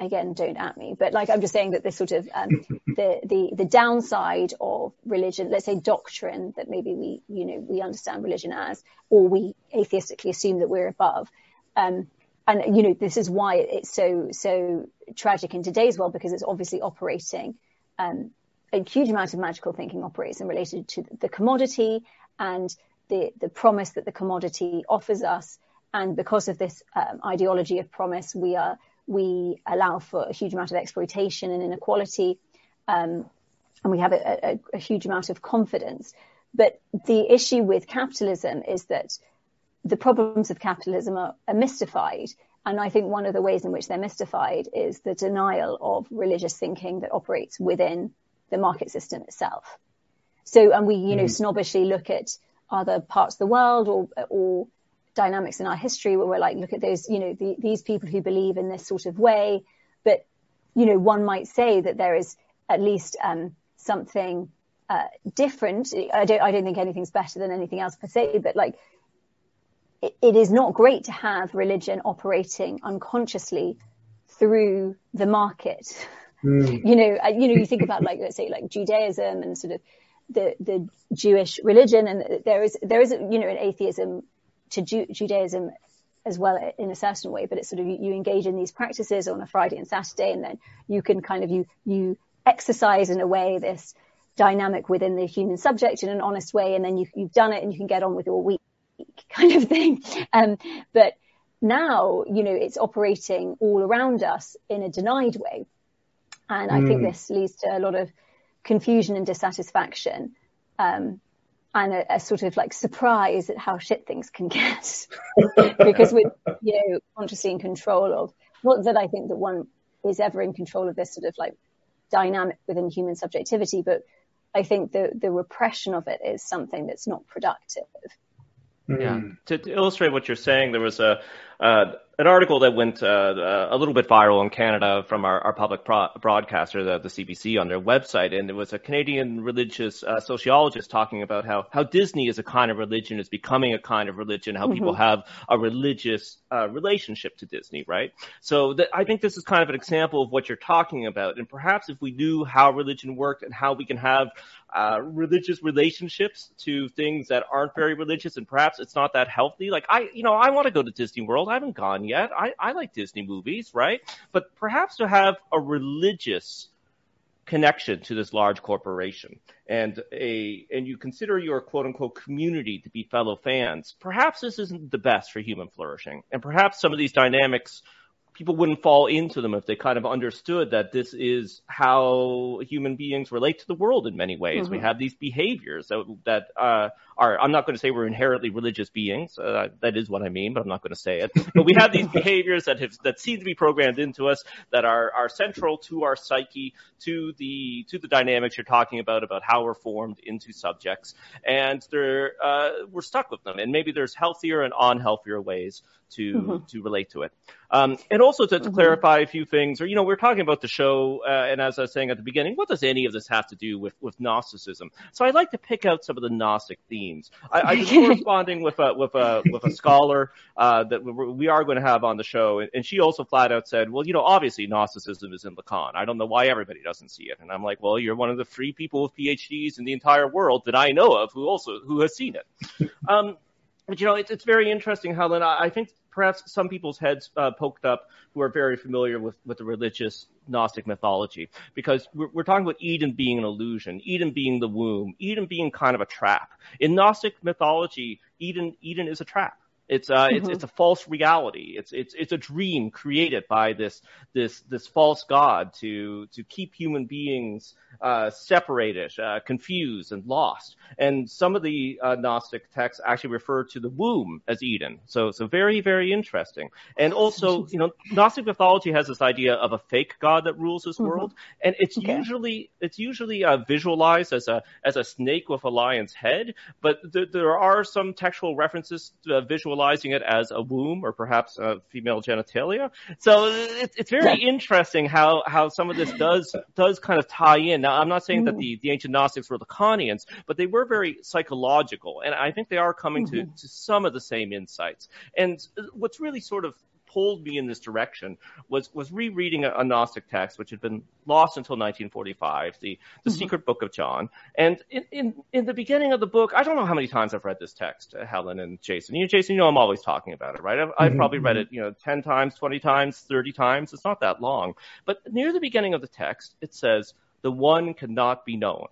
again don't at me but like I'm just saying that this sort of um, *laughs* the the the downside of religion let's say doctrine that maybe we you know we understand religion as or we atheistically assume that we're above um, and you know this is why it's so so tragic in today's world because it's obviously operating um, a huge amount of magical thinking operates and related to the commodity and the the promise that the commodity offers us. And because of this um, ideology of promise we are we allow for a huge amount of exploitation and inequality um, and we have a, a, a huge amount of confidence but the issue with capitalism is that the problems of capitalism are, are mystified. And I think one of the ways in which they're mystified is the denial of religious thinking that operates within the market system itself. So, and we, you know, snobbishly look at other parts of the world or, or dynamics in our history where we're like, look at those, you know, the, these people who believe in this sort of way. But, you know, one might say that there is at least um, something uh, different. I don't, I don't think anything's better than anything else per se, but like, it, it is not great to have religion operating unconsciously through the market. Mm. *laughs* You know, uh, you know, you think about like let's say like Judaism and sort of the the Jewish religion, and there is there is you know an atheism to Ju- Judaism as well in a certain way, but it's sort of you, you engage in these practices on a Friday and Saturday, and then you can kind of you you exercise in a way this dynamic within the human subject in an honest way, and then you, you've done it and you can get on with your week *laughs* kind of thing. Um, but now, you know, it's operating all around us in a denied way. And I think Mm. this leads to a lot of confusion and dissatisfaction. Um, and a, a sort of like surprise at how shit things can get *laughs* because we're, you know, consciously in control of not that I think that one is ever in control of this sort of like dynamic within human subjectivity, but I think the, the repression of it is something that's not productive. Yeah. Mm. To, to illustrate what you're saying, there was a uh, an article that went uh, uh, a little bit viral in Canada from our, our public pro- broadcaster, the, the, CBC, on their website, and it was a Canadian religious uh, sociologist talking about how how Disney is a kind of religion, is becoming a kind of religion, how mm-hmm. people have a religious uh, relationship to Disney, right? So th- I think this is kind of an example of what you're talking about, and perhaps if we knew how religion worked and how we can have uh, religious relationships to things that aren't very religious, and perhaps it's not that healthy. Like I, you know, I want to go to Disney World. I haven't gone yet. I, I like Disney movies, right? But perhaps to have a religious connection to this large corporation and a and you consider your quote unquote community to be fellow fans perhaps this isn't the best for human flourishing and perhaps some of these dynamics people wouldn't fall into them if they kind of understood that this is how human beings relate to the world in many ways. Mm-hmm. We have these behaviors that, that uh, are, I'm not going to say we're inherently religious beings. Uh, that is what I mean, but I'm not going to say it. But we have these *laughs* behaviors that have, that seem to be programmed into us that are, are central to our psyche, to the, to the dynamics you're talking about, about how we're formed into subjects. And they're, uh, we're stuck with them. And maybe there's healthier and unhealthier ways to, mm-hmm. to relate to it. Um, and also to, to mm-hmm. clarify a few things, or you know, we're talking about the show, uh, and as I was saying at the beginning, what does any of this have to do with with Gnosticism? So I'd like to pick out some of the Gnostic themes. I, I was *laughs* corresponding with a with a with a scholar uh, that we are going to have on the show, and, and she also flat out said, well, you know, obviously Gnosticism is in Lacan. I don't know why everybody doesn't see it, and I'm like, well, you're one of the three people with PhDs in the entire world that I know of who also who has seen it. Um, but you know, it's, it's very interesting, Helen. I, think perhaps some people's heads uh, poked up who are very familiar with, with the religious Gnostic mythology, because we're, we're, talking about Eden being an illusion, Eden being the womb, Eden being kind of a trap. In Gnostic mythology, Eden Eden is a trap. It's uh, mm-hmm. it's it's a false reality. It's it's it's a dream created by this this this false god to to keep human beings uh, separated, uh, confused, and lost. And some of the uh, Gnostic texts actually refer to the womb as Eden. So so very very interesting. And also, *laughs* you know, Gnostic mythology has this idea of a fake god that rules this mm-hmm. world, and it's okay. usually it's usually uh, visualized as a as a snake with a lion's head. But th- there are some textual references to visual visualizing it as a womb or perhaps a female genitalia. So it's, it's very interesting how, how some of this does, does kind of tie in. Now, I'm not saying that the, the ancient Gnostics were Lacanians, but they were very psychological. And I think they are coming mm-hmm. to, to some of the same insights. And what's really sort of pulled me in this direction was was rereading a, a Gnostic text which had been lost until 1945, the the mm-hmm. Secret Book of John. And in, in in the beginning of the book, I don't know how many times I've read this text, uh, Helen and Jason. You, know, Jason, you know I'm always talking about it, right? I've, I've mm-hmm. probably read mm-hmm. it, you know, 10 times, 20 times, 30 times. It's not that long. But near the beginning of the text, it says, "The one cannot be known."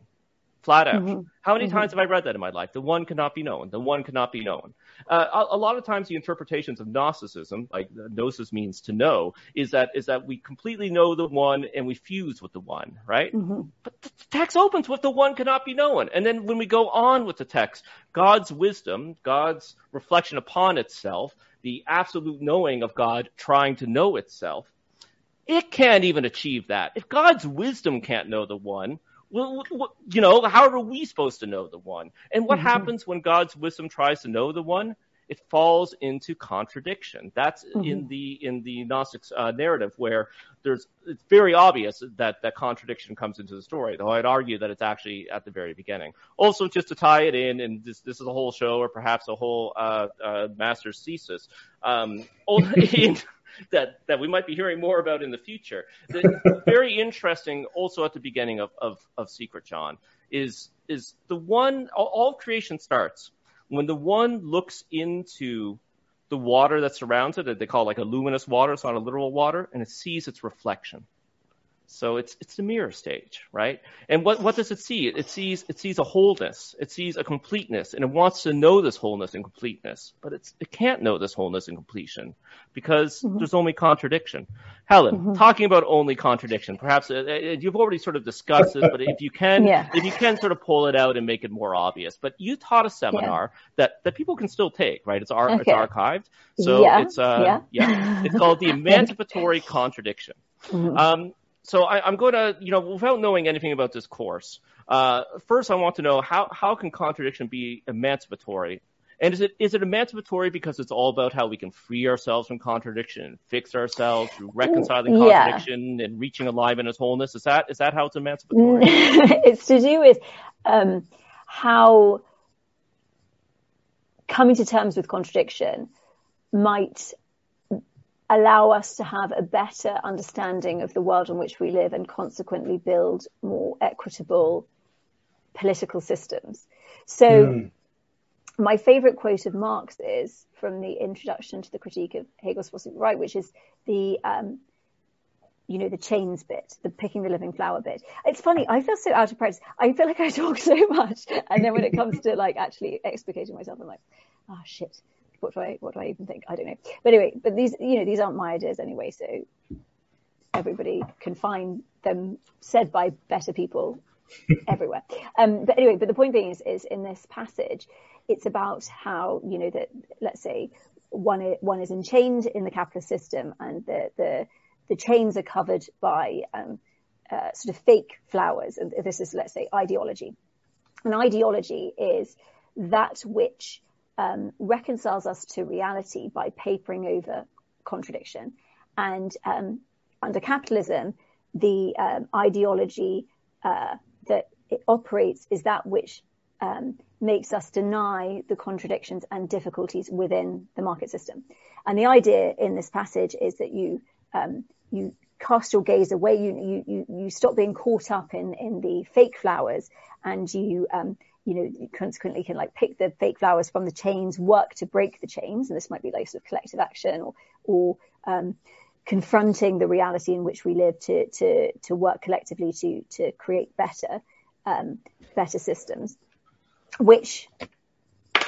Flat out. Mm-hmm. How many mm-hmm. times have I read that in my life? The one cannot be known. The one cannot be known. Uh, a, a, lot of times, the interpretations of Gnosticism, like gnosis means to know, is that is that we completely know the one and we fuse with the one, right? Mm-hmm. But the text opens with the one cannot be known, and then when we go on with the text, God's wisdom, God's reflection upon itself, the absolute knowing of God trying to know itself, it can't even achieve that. If God's wisdom can't know the one, well, you know, how are we supposed to know the one? And what mm-hmm. happens when God's wisdom tries to know the one? It falls into contradiction. That's mm-hmm. in the in the Gnostic uh, narrative where there's it's very obvious that that contradiction comes into the story. Though I'd argue that it's actually at the very beginning. Also, just to tie it in, and this this is a whole show or perhaps a whole uh, uh, master's thesis. Um, *laughs* in, that that we might be hearing more about in the future. The, very interesting, also at the beginning of, of, of Secret John, is is the one all, all creation starts when the one looks into the water that surrounds it, that they call like a luminous water, it's not a literal water, and it sees its reflection. So it's it's the mirror stage, right? And what what does it see? It, sees it sees a wholeness, it sees a completeness, and it wants to know this wholeness and completeness, but it's it can't know this wholeness and completion because mm-hmm. there's only contradiction. Helen, mm-hmm. talking about only contradiction, perhaps uh, uh, you've already sort of discussed it, but if you can yeah. if you can sort of pull it out and make it more obvious. But you taught a seminar yeah. that that people can still take, right? It's ar- okay. it's archived, so yeah. it's uh yeah. yeah, it's called the *laughs* emancipatory contradiction. Mm-hmm. Um, so I, am going to, you know, without knowing anything about this course, uh, first I want to know how, how can contradiction be emancipatory? And is it is it emancipatory because it's all about how we can free ourselves from contradiction, fix ourselves through reconciling contradiction yeah. and reaching alignment as wholeness? Is that is that how it's emancipatory? *laughs* it's to do with um, how coming to terms with contradiction might allow us to have a better understanding of the world in which we live and consequently build more equitable political systems. So, mm. my favorite quote of Marx is from the introduction to the critique of Hegel's philosophy right, which is the, um, you know, the chains bit, the picking the living flower bit. It's funny. I feel so out of practice. I feel like I talk *laughs* so much. And then when it comes to like actually explicating myself, I'm like, oh shit, what do I what do I even think? I don't know. But anyway, but these you know these aren't my ideas anyway, so everybody can find them said by better people *laughs* everywhere. Um, but anyway, but the point being is, is in this passage, it's about how you know that let's say one is, one is enchained in the capitalist system, and the the the chains are covered by um, uh, sort of fake flowers, and this is let's say ideology. An ideology is that which um, reconciles us to reality by papering over contradiction. And um, under capitalism, the um, ideology uh, that it operates is that which um, makes us deny the contradictions and difficulties within the market system. And the idea in this passage is that you um, you cast your gaze away, you you you stop being caught up in in the fake flowers, and you um, you know, you consequently can like pick the fake flowers from the chains, work to break the chains. And this might be like sort of collective action or, or, um, confronting the reality in which we live to, to, to work collectively to, to create better, um, better systems, which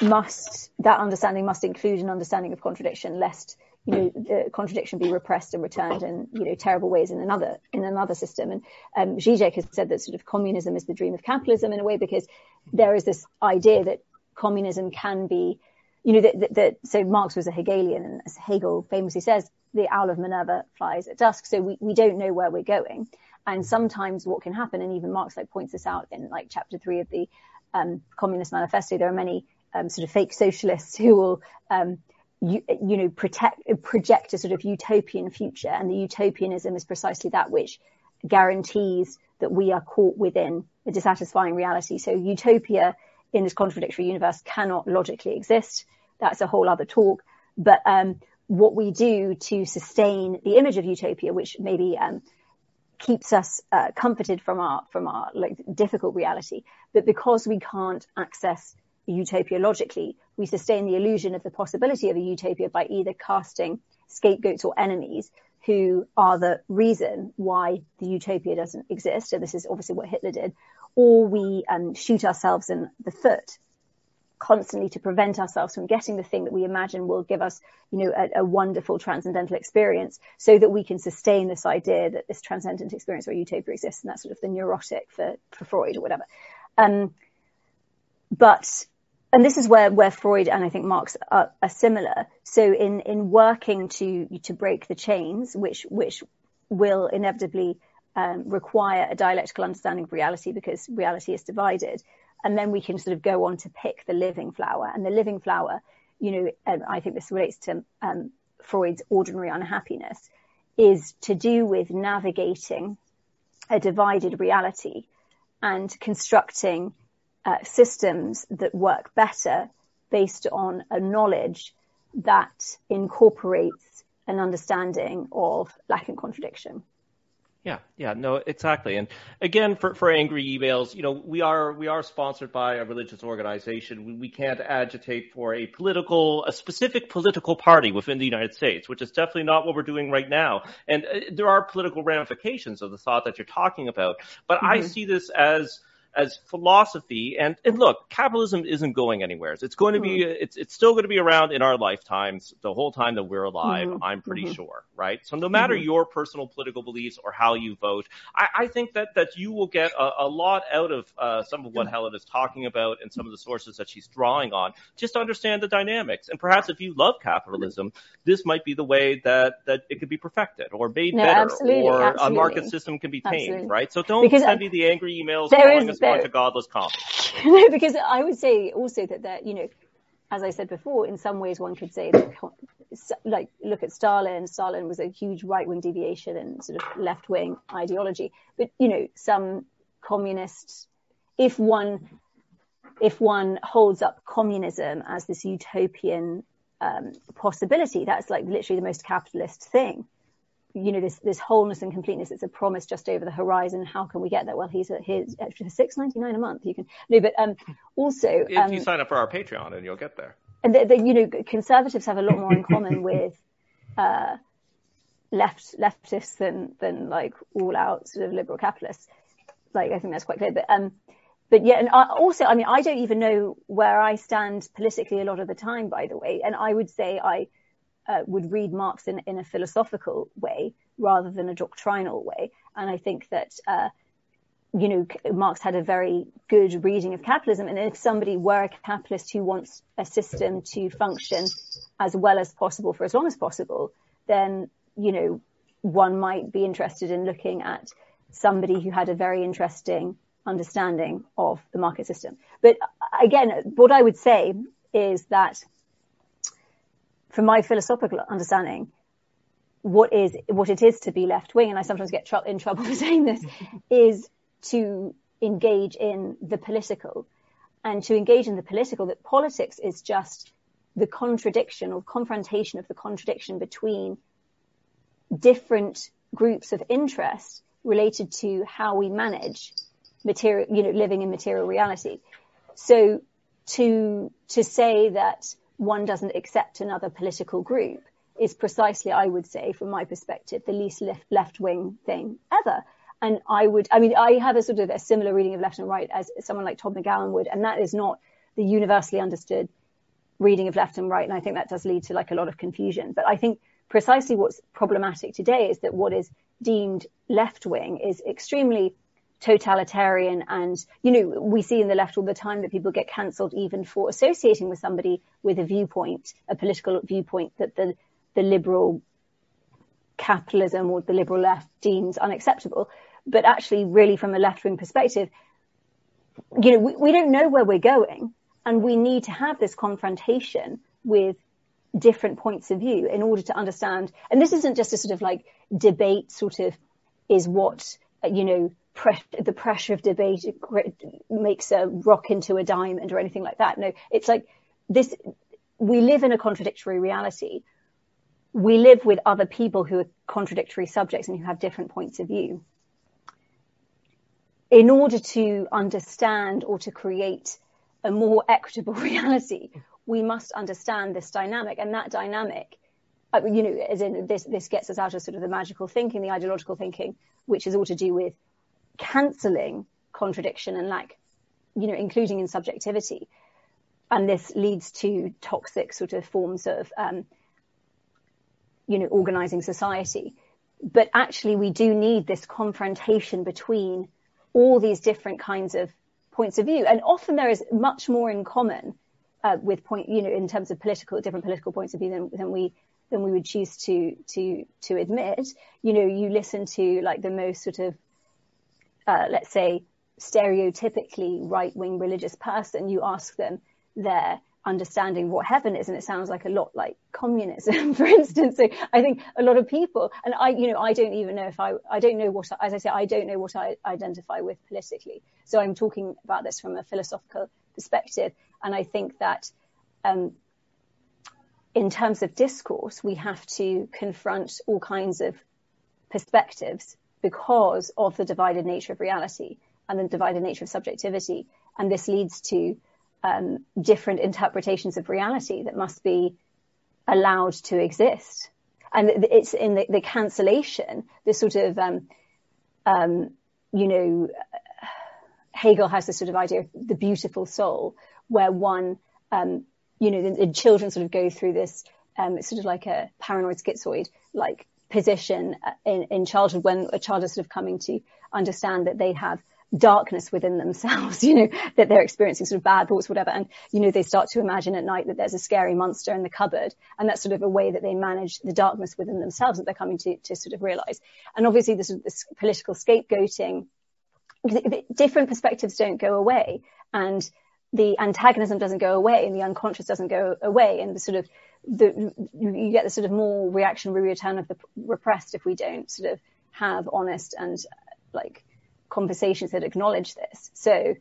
must, that understanding must include an understanding of contradiction, lest you know, the contradiction be repressed and returned in, you know, terrible ways in another, in another system. And, um, Zizek has said that sort of communism is the dream of capitalism in a way because there is this idea that communism can be, you know, that, that, that so Marx was a Hegelian and as Hegel famously says, the owl of Minerva flies at dusk. So we, we don't know where we're going. And sometimes what can happen, and even Marx like points this out in like chapter three of the um, Communist Manifesto, there are many um, sort of fake socialists who will um, you, you know, protect, project a sort of utopian future. And the utopianism is precisely that which guarantees that we are caught within a dissatisfying reality. So utopia in this contradictory universe cannot logically exist. That's a whole other talk. But um, what we do to sustain the image of utopia, which maybe um, keeps us uh, comforted from our from our like difficult reality, but because we can't access utopia logically, we sustain the illusion of the possibility of a utopia by either casting scapegoats or enemies who are the reason why the utopia doesn't exist. So this is obviously what Hitler did, or we um, shoot ourselves in the foot constantly to prevent ourselves from getting the thing that we imagine will give us, you know, a, a, wonderful transcendental experience so that we can sustain this idea that this transcendent experience or utopia exists. And that's sort of the neurotic for, for Freud or whatever. Um, but and this is where, where Freud and I think Marx are, are, similar. So in, in working to, to break the chains, which, which will inevitably um, require a dialectical understanding of reality because reality is divided. And then we can sort of go on to pick the living flower and the living flower, you know, and I think this relates to um, Freud's ordinary unhappiness is to do with navigating a divided reality and constructing uh, systems that work better based on a knowledge that incorporates an understanding of lack and contradiction. Yeah, yeah, no, exactly. And again, for, for angry emails, you know, we are we are sponsored by a religious organization. We, we can't agitate for a political, a specific political party within the United States, which is definitely not what we're doing right now. And uh, there are political ramifications of the thought that you're talking about. But mm-hmm. I see this as as philosophy. And, and look, capitalism isn't going anywhere. It's going to be, mm-hmm. it's, it's still going to be around in our lifetimes the whole time that we're alive. Mm-hmm. I'm pretty mm-hmm. sure, right? So no matter mm-hmm. your personal political beliefs or how you vote, I, I think that, that you will get a, a lot out of, uh, some of what. Helen is talking about and some of the sources that she's drawing on. Just to understand the dynamics. And perhaps if you love capitalism, this might be the way that, that it could be perfected or made no, better absolutely, or absolutely. a market system can be tamed, absolutely. right? So don't because send I, me the angry emails calling us bunch of godless comments. no, because I would say also that that you know as I said before, in some ways one could say that, like, look at Stalin. Stalin was a huge right-wing deviation and sort of left-wing ideology. But, you know, some communists, if one, if one holds up communism as this utopian um, possibility, that's like literally the most capitalist thing you know, this, this wholeness and completeness. It's a promise just over the horizon. How can we get there? Well, he's at his extra six ninety nine a month. You can no, but um, also if um, you sign up for our Patreon, and you'll get there. And the, the, you know, conservatives have a lot more in common *laughs* with uh, left leftists than than like all out sort of liberal capitalists. Like I think that's quite clear. But um, but yeah, and I, also, I mean, I don't even know where I stand politically a lot of the time, by the way. And I would say I uh, would read Marx in, in a philosophical way rather than a doctrinal way. And I think that, uh, you know, Marx had a very good reading of capitalism. And if somebody were a capitalist who wants a system to function as well as possible for as long as possible, then, you know, one might be interested in looking at somebody who had a very interesting understanding of the market system. But again, what I would say is that from my philosophical understanding, what is what it is to be left wing, and I sometimes get tr- in trouble *laughs* for saying this, is to engage in the political, and to engage in the political. That politics is just the contradiction or confrontation of the contradiction between different groups of interest related to how we manage material, you know, living in material reality. So to to say that one doesn't accept another political group is precisely, I would say, from my perspective, the least left wing thing ever. And I would, I mean, I have a sort of a similar reading of left and right as someone like Todd McGowan would, and that is not the universally understood reading of left and right. And I think that does lead to like a lot of confusion. But I think precisely what's problematic today is that what is deemed left wing is extremely totalitarian and you know we see in the left all the time that people get cancelled even for associating with somebody with a viewpoint a political viewpoint that the the liberal capitalism or the liberal left deems unacceptable. But actually really from a left wing perspective you know we, we don't know where we're going and we need to have this confrontation with different points of view in order to understand. And this isn't just a sort of like debate sort of is what you know the pressure of debate makes a rock into a diamond or anything like that. No, it's like this. We live in a contradictory reality. We live with other people who are contradictory subjects and who have different points of view. In order to understand or to create a more equitable *laughs* reality, we must understand this dynamic, and that dynamic, uh, you know, as in this, this gets us out of sort of the magical thinking, the ideological thinking, which is all to do with cancelling contradiction and like, you know, including in subjectivity. And this leads to toxic sort of forms of, um, you know, organizing society. But actually, we do need this confrontation between all these different kinds of points of view. And often there is much more in common uh, with point, you know, in terms of political, different political points of view than, than we than we would choose to to to admit. You know, you listen to like the most sort of uh, let's say, stereotypically right wing religious person, you ask them their understanding of what heaven is, and it sounds like a lot like communism, *laughs* for instance. So I think a lot of people, and I, you know, I don't even know if I, I don't know what, as I say, I don't know what I identify with politically. So I'm talking about this from a philosophical perspective, and I think that. Um, in terms of discourse, we have to confront all kinds of perspectives because of the divided nature of reality and the divided nature of subjectivity. And this leads to um, different interpretations of reality that must be allowed to exist. And it's in the, the cancellation, this sort of, um, um, you know, *sighs* Hegel has this sort of idea of the beautiful soul, where one, um, you know, the, the, children sort of go through this, um, it's sort of like a paranoid schizoid, like position uh, in, in childhood when a child is sort of coming to understand that they have darkness within themselves, *laughs* you know, that they're experiencing sort of bad thoughts, whatever. And, you know, they start to imagine at night that there's a scary monster in the cupboard. And that's sort of a way that they manage the darkness within themselves that they're coming to, to sort of realize. And obviously this, this political scapegoating, different perspectives don't go away. And the antagonism doesn't go away and the unconscious doesn't go away and the sort of the, you get the sort of more reactionary return of the repressed if we don't sort of have honest and like conversations that acknowledge this. So,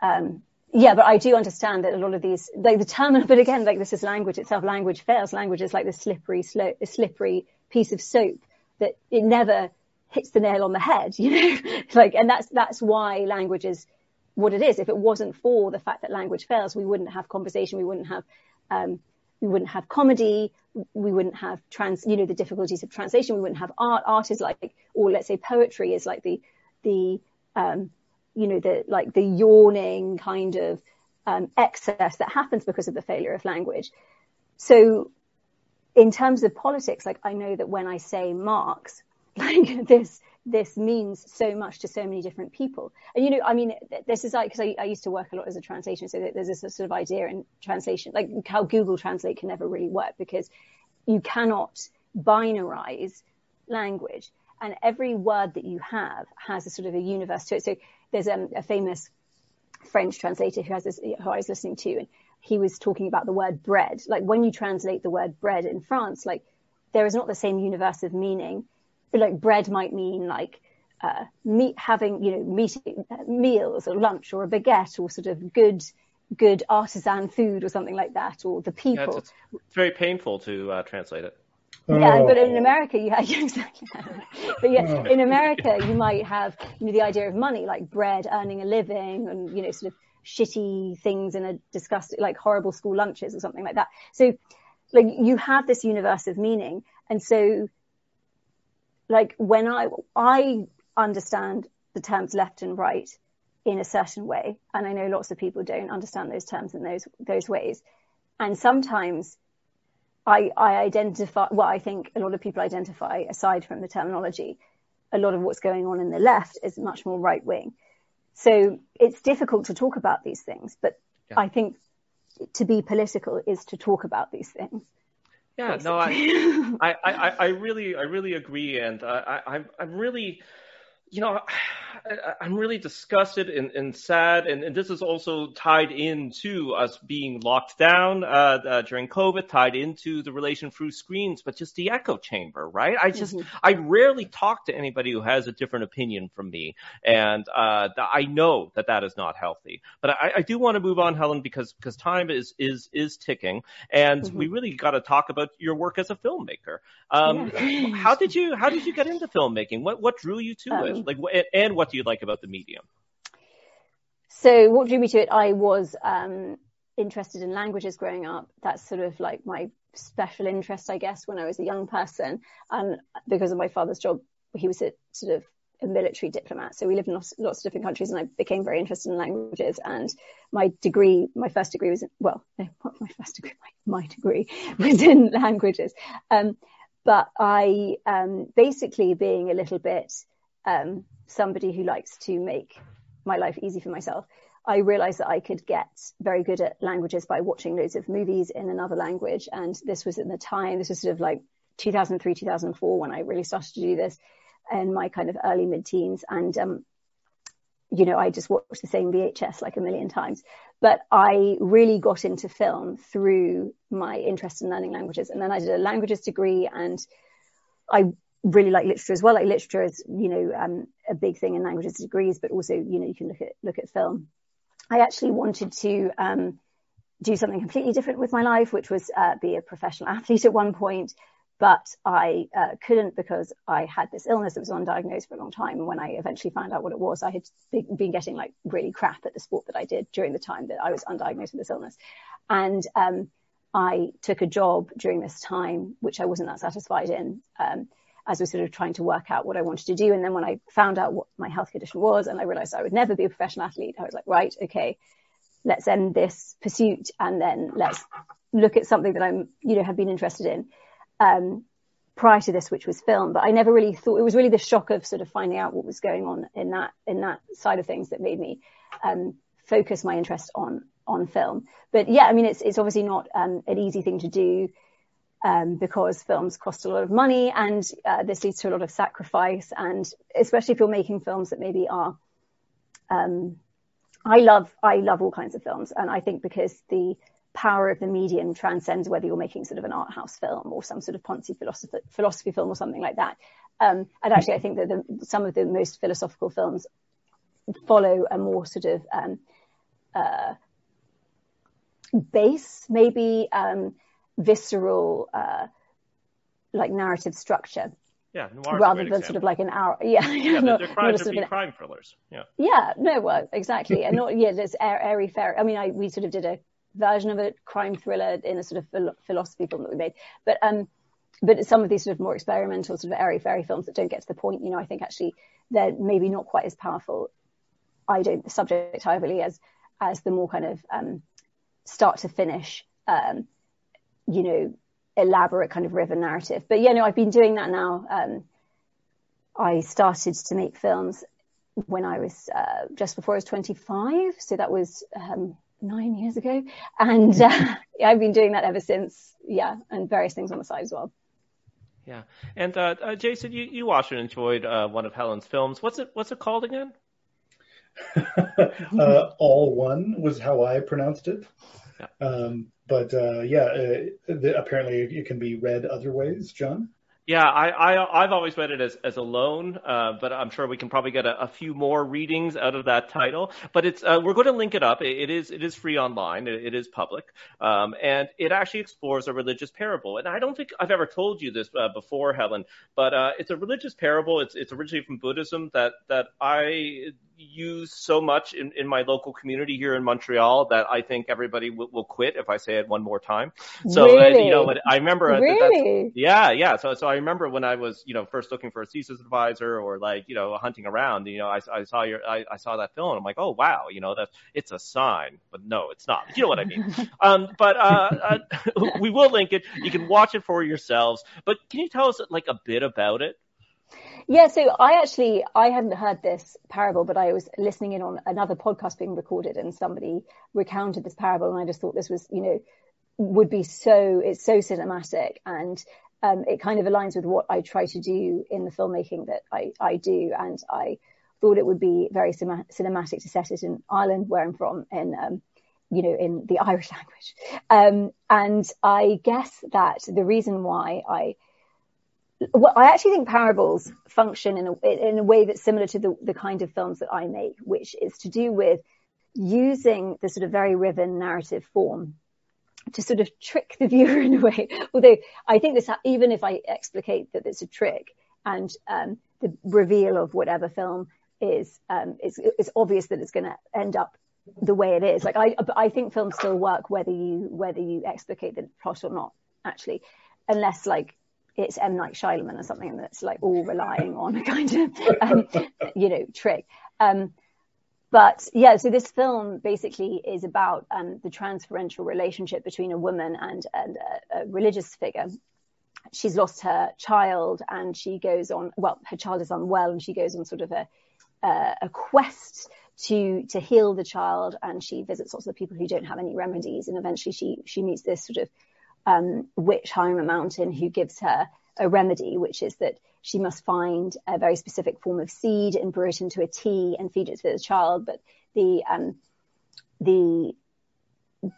um, yeah, but I do understand that a lot of these, like the term, *laughs* but again, like this is language itself. Language fails. Language is like the slippery slope, a slippery piece of soap that it never hits the nail on the head, *laughs* you know, like, and that's, that's why language is what it is. If it wasn't for the fact that language fails, we wouldn't have conversation. We wouldn't have, um, we wouldn't have comedy. We wouldn't have trans, you know, the difficulties of translation. We wouldn't have art. Art is like, or let's say poetry is like the, the, um, you know, the, like the yawning kind of, um, excess that happens because of the failure of language. So in terms of politics, like I know that when I say Marx, *laughs* like this, this means so much to so many different people. And you know, I mean, this is like because I, I, used to work a lot as a translator, so there's this sort of idea in translation, like how Google Translate can never really work because you cannot binarize language, and every word that you have has a sort of a universe to it. So there's um, a famous French translator who has this, who I was listening to, and he was talking about the word bread. Like when you translate the word bread in France, like there is not the same universe of meaning like bread might mean like uh, meat having you know meat meals or lunch or a baguette or sort of good good artisan food or something like that or the people. Yeah, it's, it's, very painful to uh, translate it. Yeah, oh. but in America, you have, *laughs* exactly. but yeah, oh. in America, you might have you know the idea of money, like bread, earning a living, and you know sort of shitty things in a disgusting, like horrible school lunches or something like that. So, like you have this universe of meaning, and so like when I, I understand the terms left and right in a certain way. And I know lots of people don't understand those terms in those, those ways. And sometimes I, I identify, well, I think a lot of people identify aside from the terminology, a lot of what's going on in the left is much more right wing. So it's difficult to talk about these things, but yeah. I think to be political is to talk about these things. Yeah, no, I, I, I, I *laughs* really, I really agree, and I, I'm, I'm really, you know, I, am really disgusted and, and sad, and, and, this is also tied into us being locked down uh, uh, during COVID, tied into the relation through screens, but just the echo chamber, right? I just, mm-hmm. I rarely talk to anybody who has a different opinion from me, and uh, I know that that is not healthy. But I, I do want to move on, Helen, because because time is is is ticking, and mm-hmm. we really got to talk about your work as a filmmaker. Um, yeah. how did *laughs* you how did you get into filmmaking? What what drew you to um, Like, and what do you like about the medium? So what drew me to it? I was um, interested in languages growing up. That's sort of like my special interest, I guess, when I was a young person. And because of my father's job, he was a sort of a military diplomat. So we lived in lots, lots, of different countries and I became very interested in languages. And my degree, my first degree was, in, well, no, my first degree, my, my degree *laughs* was in languages. Um, but I, um, basically being a little bit, um, somebody who likes to make my life easy for myself, I realized that I could get very good at languages by watching loads of movies in another language. And this was in the time, this was sort of like 2003, 2004 when I really started to do this in my kind of early mid teens. And, um, you know, I just watched the same VHS like a million times, but I really got into film through my interest in learning languages. And then I did a languages degree and I really like literature as well. Like literature is, you know, um, a big thing in languages degrees, but also, you know, you can look at look at film. I actually wanted to um, do something completely different with my life, which was uh, be a professional *laughs* athlete at one point, but I uh, couldn't because I had this illness that was undiagnosed for a long time. And when I eventually found out what it was, I had been getting like really crap at the sport that I did during the time that I was undiagnosed with this illness, and um, I took a job during this time which I wasn't that satisfied in. Um, as I was sort of trying to work out what I wanted to do. And then when I found out what my health condition was and I realized I would never be a professional athlete, I was like, right, okay, let's end this pursuit and then let's look at something that I'm, you know, have been interested in. Um, prior to this, which was film, but I never really thought it was really the shock of sort of finding out what was going on in that, in that side of things that made me, um, focus my interest on, on film. But yeah, I mean, it's, it's obviously not, um, an easy thing to do um, because films cost a lot of money and uh, this leads to a lot of sacrifice. And especially if you're making films that maybe are um, I love I love all kinds of films, and I think because the power of the medium transcends whether you're making sort of an art house film or some sort of Ponzi philosophy, philosophy film or something like that. Um, and actually, I think that the, some of the most philosophical films follow a more sort of um, uh, base, maybe um, visceral, uh, like narrative structure. Yeah, rather than sort of like an hour. *laughs* Yeah, yeah, *laughs* not, they're, crime, sort of crime thrillers. Yeah. Yeah, no, well, exactly, and not yeah, there's airy fairy. I mean, I we sort of did a version of a crime thriller in a sort of philosophy film that we made, but um, but some of these sort of more experimental sort of airy fairy films that don't get to the point, you know, I think actually they're maybe not quite as powerful. I don't the subject as as the more kind of um, start to finish, um, you know, elaborate kind of river narrative. But yeah, no, I've been doing that now. Um, I started to make films when I was uh, just before I was 25, so that was um, nine years ago, and uh, *laughs* I've been doing that ever since. Yeah, and various things on the side as well. Yeah, and uh, uh Jason, you, you watched and enjoyed uh, one of Helen's films. What's it What's it called again? *laughs* Uh, All One was how I pronounced it. Yeah. Um, but uh, yeah, uh, the, apparently it can be read other ways, John. Yeah, I, I I've always read it as as alone, uh, but I'm sure we can probably get a, a, few more readings out of that title. But it's uh, we're going to link it up. It, it is it is free online. It, it is public, um, and it actually explores a religious parable. And I don't think I've ever told you this uh, before, Helen, but uh, it's a religious parable. It's it's originally from Buddhism that that I use so much in, in my local community here in Montreal that I think everybody will, will quit if I say it one more time. So really? you know, but I remember really? yeah, yeah. So so I remember when I was you know first looking for a thesis advisor or like you know hunting around, you know, I, I saw your I, I saw that film and I'm like, oh wow, you know that it's a sign, but no, it's not. You know what I mean? *laughs* um, but uh, uh, *laughs* we will link it. You can watch it for yourselves. But can you tell us like a bit about it? Yeah, so I actually I hadn't heard this parable, but I was listening in on another podcast being recorded, and somebody recounted this parable, and I just thought this was, you know, would be so it's so cinematic, and um, it kind of aligns with what I try to do in the filmmaking that I I do, and I thought it would be very cinematic to set it in Ireland, where I'm from, in um, you know, in the Irish *laughs* language, um, and I guess that the reason why I well, I actually think parables function in a, in a way that's similar to the, the kind of films that I make, which is to do with using the sort of very riven narrative form to sort of trick the viewer *laughs* in a way. Although I think this, even if I explicate that it's a trick and um, the reveal of whatever film is, um, it's, it's obvious that it's going to end up the way it is. Like I, I think films still work whether you whether you explicate the plot or not. Actually, unless like it's M Night Shyamalan or something that's like all relying on a kind of *laughs* um, you know trick. Um, but yeah, so this film basically is about um, the transferential relationship between a woman and, and a, a, religious figure. She's lost her child and she goes on, well, her child is unwell and she goes on sort of a, uh, a quest to, to heal the child and she visits lots of people who don't have any remedies and eventually she, she meets this sort of um, witch Hiram Mountain who gives her a remedy, which is that she must find a very specific form of seed and brew it into a tea and feed it to the child. But the um, the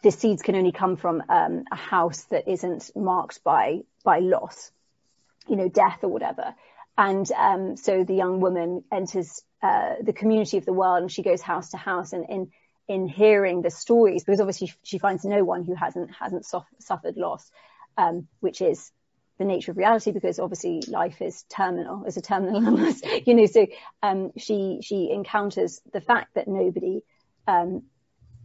the seeds can only come from um, a house that isn't marked by by loss, you know, death or whatever. And um, so the young woman enters uh, the community of the world, and she goes house to house, and in in hearing the stories, because obviously she finds no one who hasn't hasn't suffered loss, um, which is the nature of reality, because obviously life is terminal, is a terminal *laughs* illness, you know. So um, she she encounters the fact that nobody um,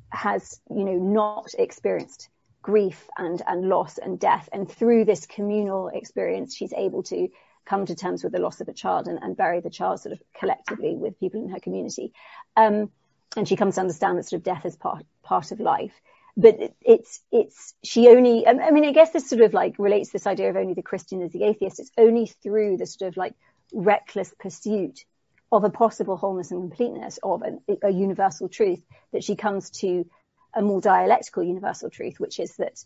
has, you know, not experienced grief and and loss and death, and through this communal experience, she's able to come to terms with the loss of a child and, and bury the child sort of collectively with people in her community. Um, and she comes to understand that sort of death is part part of life. But it, it's it's she only. I mean, I guess this sort of like relates this idea of only the Christian as the atheist. It's only through the sort of like reckless pursuit of a possible wholeness and completeness of an, a universal truth that she comes to a more dialectical universal truth, which is that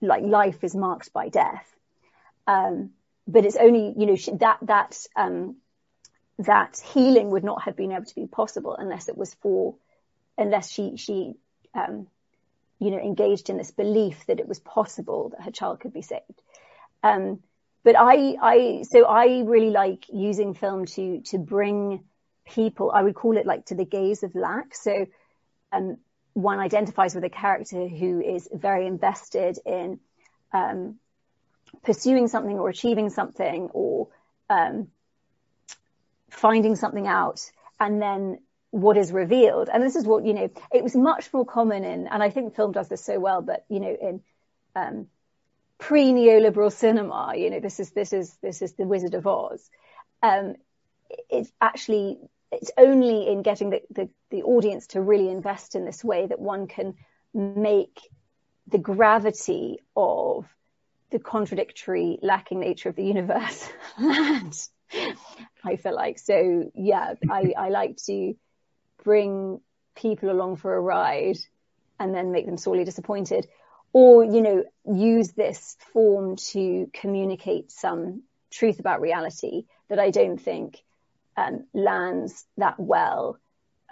like life is marked by death. Um, but it's only you know she, that that um, that healing would not have been able to be possible unless it was for unless she she um, you know engaged in this belief that it was possible that her child could be saved. Um, but I I so I really like using film to to bring people. I would call it like to the gaze of lack. So um, one identifies with a character who is very invested in um, pursuing something or achieving something or um, finding something out and then what is revealed. And this is what, you know, it was much more common in, and I think film does this so well, but, you know, in, um, pre-neoliberal cinema, you know, this is, this is, this is the Wizard of Oz. Um, it's actually, it's only in getting the, the, the audience to really invest in this way that one can make the gravity of the contradictory, lacking nature of the universe *laughs* land. *laughs* I feel like so. Yeah, I, I like to bring people along for a ride and then make them sorely disappointed, or you know, use this form to communicate some truth about reality that I don't think um, lands that well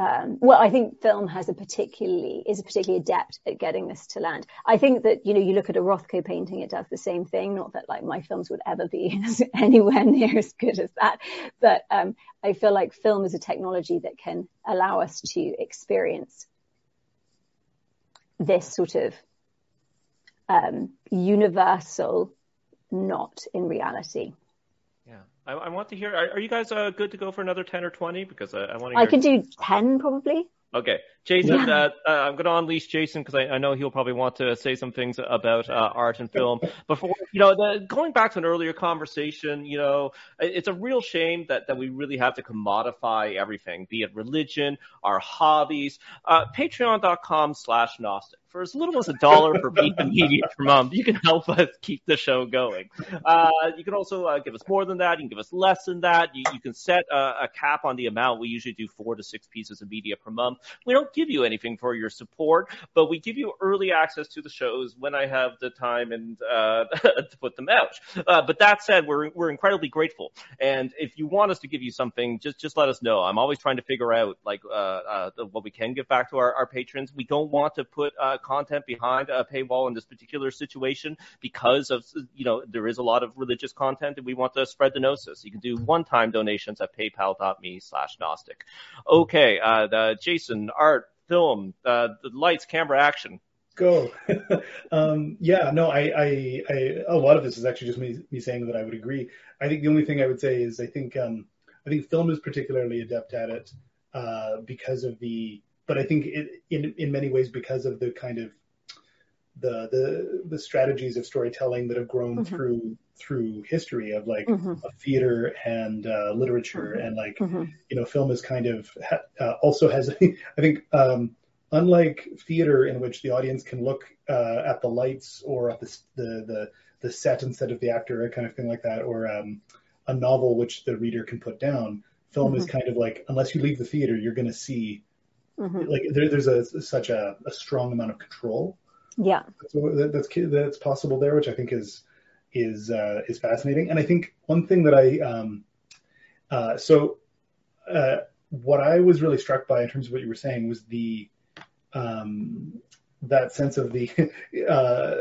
um, well, I think film has a particularly is particularly adept at getting this to land. I think that you know you look at a Rothko painting, it does the same thing. Not that like my films would ever be *laughs* anywhere near as good as that, but um, I feel like film is a technology that can allow us to experience this sort of um, universal, not in reality. I, I want to hear. Are, are you guys uh, good to go for another ten or twenty? Because uh, I want to. Hear I can do ten probably. Okay, Jason, yeah. uh, uh, I'm going to unleash Jason because I, I, know he'll probably want to say some things about uh, art and film. Before, you know, the, going back to an earlier conversation, you know, it's a real shame that, that we really have to commodify everything, be it religion, our hobbies. Uh, Patreon.com slash Gnostic for as little as a dollar per piece of media per month, you can help us keep the show going. Uh, you can also uh, give us more than that. You can give us less than that. You, you can set a, a, cap on the amount. We usually do four to six pieces of media per month. We don't give you anything for your support, but we give you early access to the shows when I have the time and uh, *laughs* to put them out. Uh, but that said, we're we're incredibly grateful. And if you want us to give you something, just just let us know. I'm always trying to figure out like uh, uh, what we can give back to our, our patrons. We don't want to put content behind a paywall in this particular situation because of, you know, there is a lot of religious content and we want to spread the gnosis. You can do one-time donations at paypal.me slash Gnostic. Okay, uh, Jason, art, film, uh, the lights, camera, action. Go. *laughs* um, yeah, no, I, I, I, a lot of this is actually just me, me saying that I would agree. I think the only thing I would say is I think, um, I think film is particularly adept at it, uh, because of the, but I think it, in in many ways because of the kind of the the the strategies of storytelling that have grown mm-hmm. through through history of like mm-hmm. of theater and uh, literature mm-hmm. and like mm-hmm. you know film is kind of ha- uh, also has *laughs* I think um, unlike theater in which the audience can look uh, at the lights or at the, the the the set instead of the actor kind of thing like that or um, a novel which the reader can put down film is mm-hmm. kind of like unless you leave the theater you're going to see Mm-hmm. Like there, there's a such a, a, strong amount of control. Yeah, that's, that's that's possible there, which I think is is uh, is fascinating. And I think one thing that I um, uh, so uh, what I was really struck by in terms of what you were saying was the um, that sense of the *laughs* uh,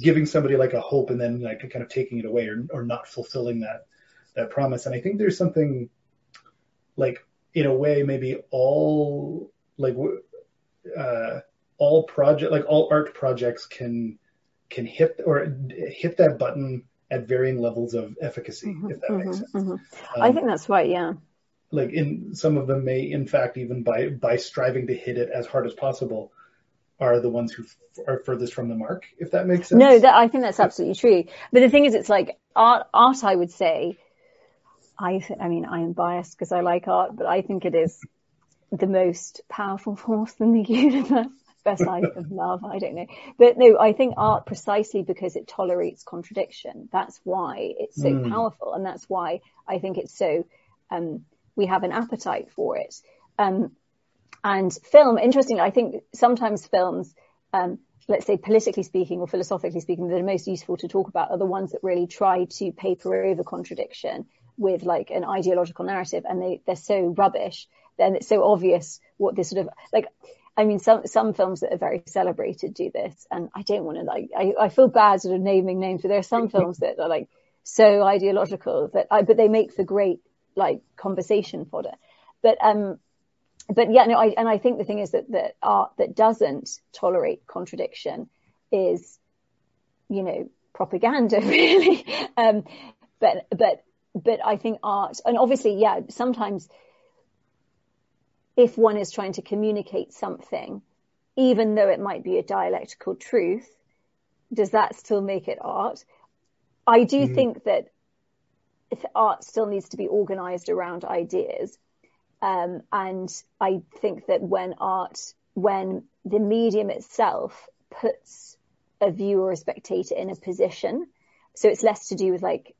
giving somebody like a hope and then like kind of taking it away or, or not fulfilling that that promise. And I think there's something like in a way maybe all like uh, all project like all art projects can can hit or hit that button at varying levels of efficacy mm-hmm, if that mm-hmm, makes sense. mm-hmm. um, i think that's right yeah. like in some of them may in fact even by by striving to hit it as hard as possible are the ones who f- are furthest from the mark if that makes sense. No that i think that's absolutely true. But the thing is it's like art art i would say i th- i mean i am biased because i like art but i think it is the most powerful *laughs* force in the universe besides of love i don't know. But no i think art precisely because it tolerates contradiction. That's why it's so mm. powerful and that's why i think it's so um, we have an appetite for it. Um, and film interestingly i think sometimes films um, let's say politically speaking or philosophically speaking that are most useful to talk about are the ones that really try to paper over contradiction with like an ideological narrative and they, they're so rubbish then it's so obvious what this sort of like I mean, some some films that are very celebrated do this, and I don't want to like. I, I feel bad sort of naming names, but there are some *laughs* films that are like so ideological that I, but they make for great like conversation fodder. But um, but yeah, no, I, and I think the thing is that that art that doesn't tolerate contradiction is, you know, propaganda *laughs* really. um, but but but I think art, and obviously, yeah, sometimes if one is trying to communicate something, even though it might be a dialectical truth, does that still make it art? I do mm. think that art still needs to be organized around ideas. Um, and I think that when art, when the medium itself puts a viewer or a spectator in a position, so it's less to do with like,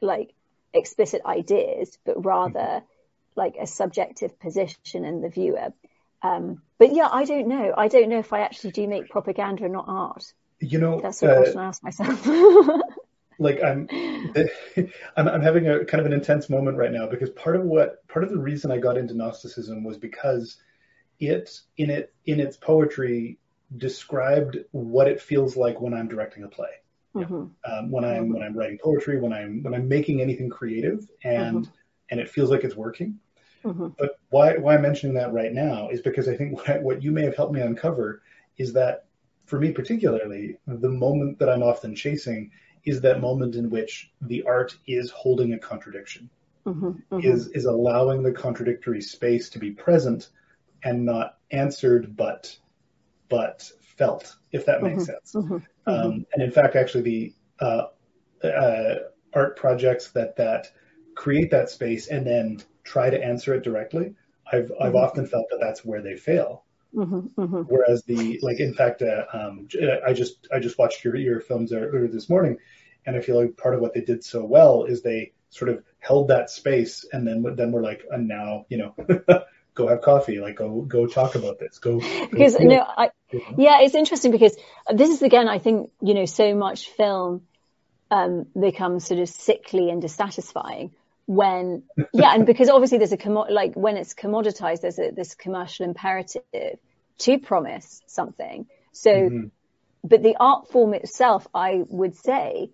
like explicit ideas, but rather mm-hmm. Like a subjective position in the viewer. Um, but yeah, I don't know. I don't know if I actually do make propaganda, or not art. You know, that's the uh, question I ask myself. *laughs* like I'm, *laughs* I'm, I'm having a kind of an intense moment right now because part of what, part of the reason I got into Gnosticism was because it, in it, in its poetry, described what it feels like when I'm directing a play. Mm-hmm. Um, when I'm mm-hmm. when I'm writing poetry, when I'm when I'm making anything creative, and mm-hmm. and it feels like it's working. Mm-hmm. But why why I'm mentioning that right now is because I think *laughs* what, what you may have helped me uncover is that for me particularly, the moment that I'm often chasing is that moment in which the art is holding a contradiction, mm-hmm, mm-hmm. is is allowing the contradictory space to be present and not answered but but felt, if that makes mm-hmm, sense. Mm-hmm, mm-hmm. Um, and in fact, actually, the uh, uh, art projects that that create that space and then try to answer it directly, I've I've mm-hmm. often felt that that's where they fail. Mm-hmm, mm-hmm. Whereas the like, in fact, uh, um, I just I just watched your your films earlier this morning, and I feel like part of what they did so well is they sort of held that space, and then then we're like, and now you know, *laughs* go have coffee, like go go talk about this, go. Because no, I yeah, it's interesting because this is again, I think you know, so much film um, becomes sort of sickly and dissatisfying when yeah, and because obviously there's a commo- like when it's commoditized, there's a this commercial imperative to promise something. So, mm-hmm. but the art form itself, I would say,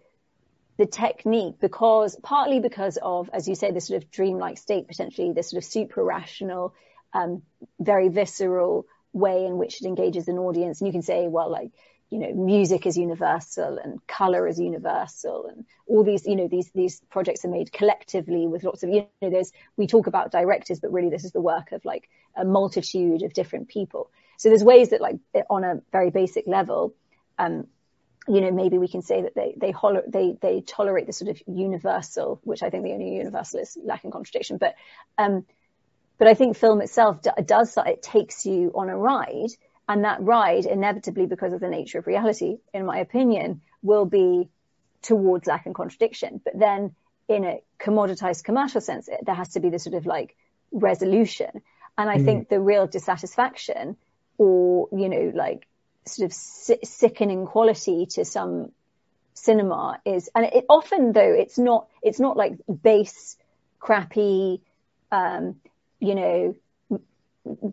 the technique because partly because of, as you say, this sort of dreamlike state, potentially this sort of super rational um, very visceral way in which it engages an audience. And you can say, well, like, you know, music is universal and color is universal and all these, you know, these, these projects are made collectively with lots of, you know, there's, we talk about directors, but really this is the work of like a multitude of different people. So there's ways that like on a very basic level, um, you know, maybe we can say that they they, they they tolerate the sort of universal, which I think the only universal is lack lacking contradiction. But um, but I think film itself does, it takes you on a ride and that ride inevitably because of the nature of reality, in my opinion, will be towards lack and contradiction. But then in a commoditized commercial sense, there has to be this sort of like resolution. And I mm. think the real dissatisfaction or, you know, like sort of sickening quality to some cinema is, and it often though, it's not, it's not like base, crappy, um, you know,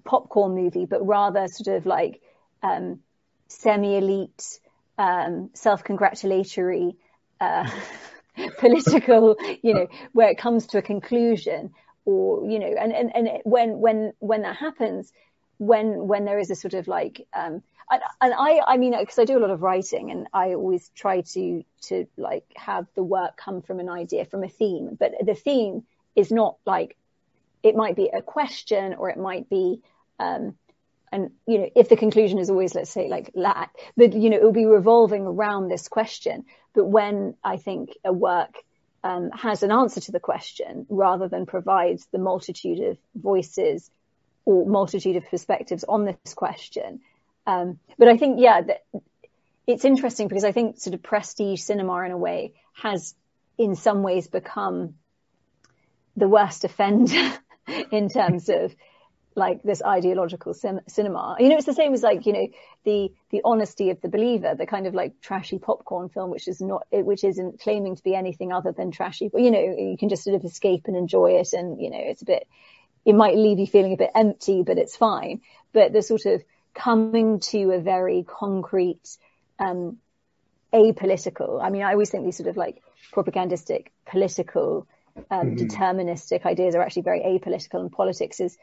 popcorn movie, but rather sort of like um, semi-elite, um, self-congratulatory, uh, *laughs* political, you know, where it comes to a conclusion, or you know, and and and when when when that happens, when when there is a sort of like, um, and, and I I mean, because I do a lot of writing, and I always try to to like have the work come from an idea, from a theme, but the theme is not like it might be a question or it might be, um, and you know, if the conclusion is always, let's say, like lack, but you know, it will be revolving around this question. But when I think a work um, has an answer to the question, rather than provides the multitude of voices or multitude of perspectives on this question, um, but I think, yeah, that it's interesting because I think sort of prestige cinema in a way has in some ways become the worst offender *laughs* in terms of like this ideological cinema. You know, it's the same as like, you know, the, the honesty of the believer, the kind of like trashy popcorn film, which is not, which isn't claiming to be anything other than trashy, but you know, you can just sort of escape and enjoy it. And, you know, it's a bit, it might leave you feeling a bit empty, but it's fine. But the sort of coming to a very concrete, um, apolitical. I mean, I always think these sort of like propagandistic, political, um, mm-hmm. deterministic ideas are actually very apolitical, and politics is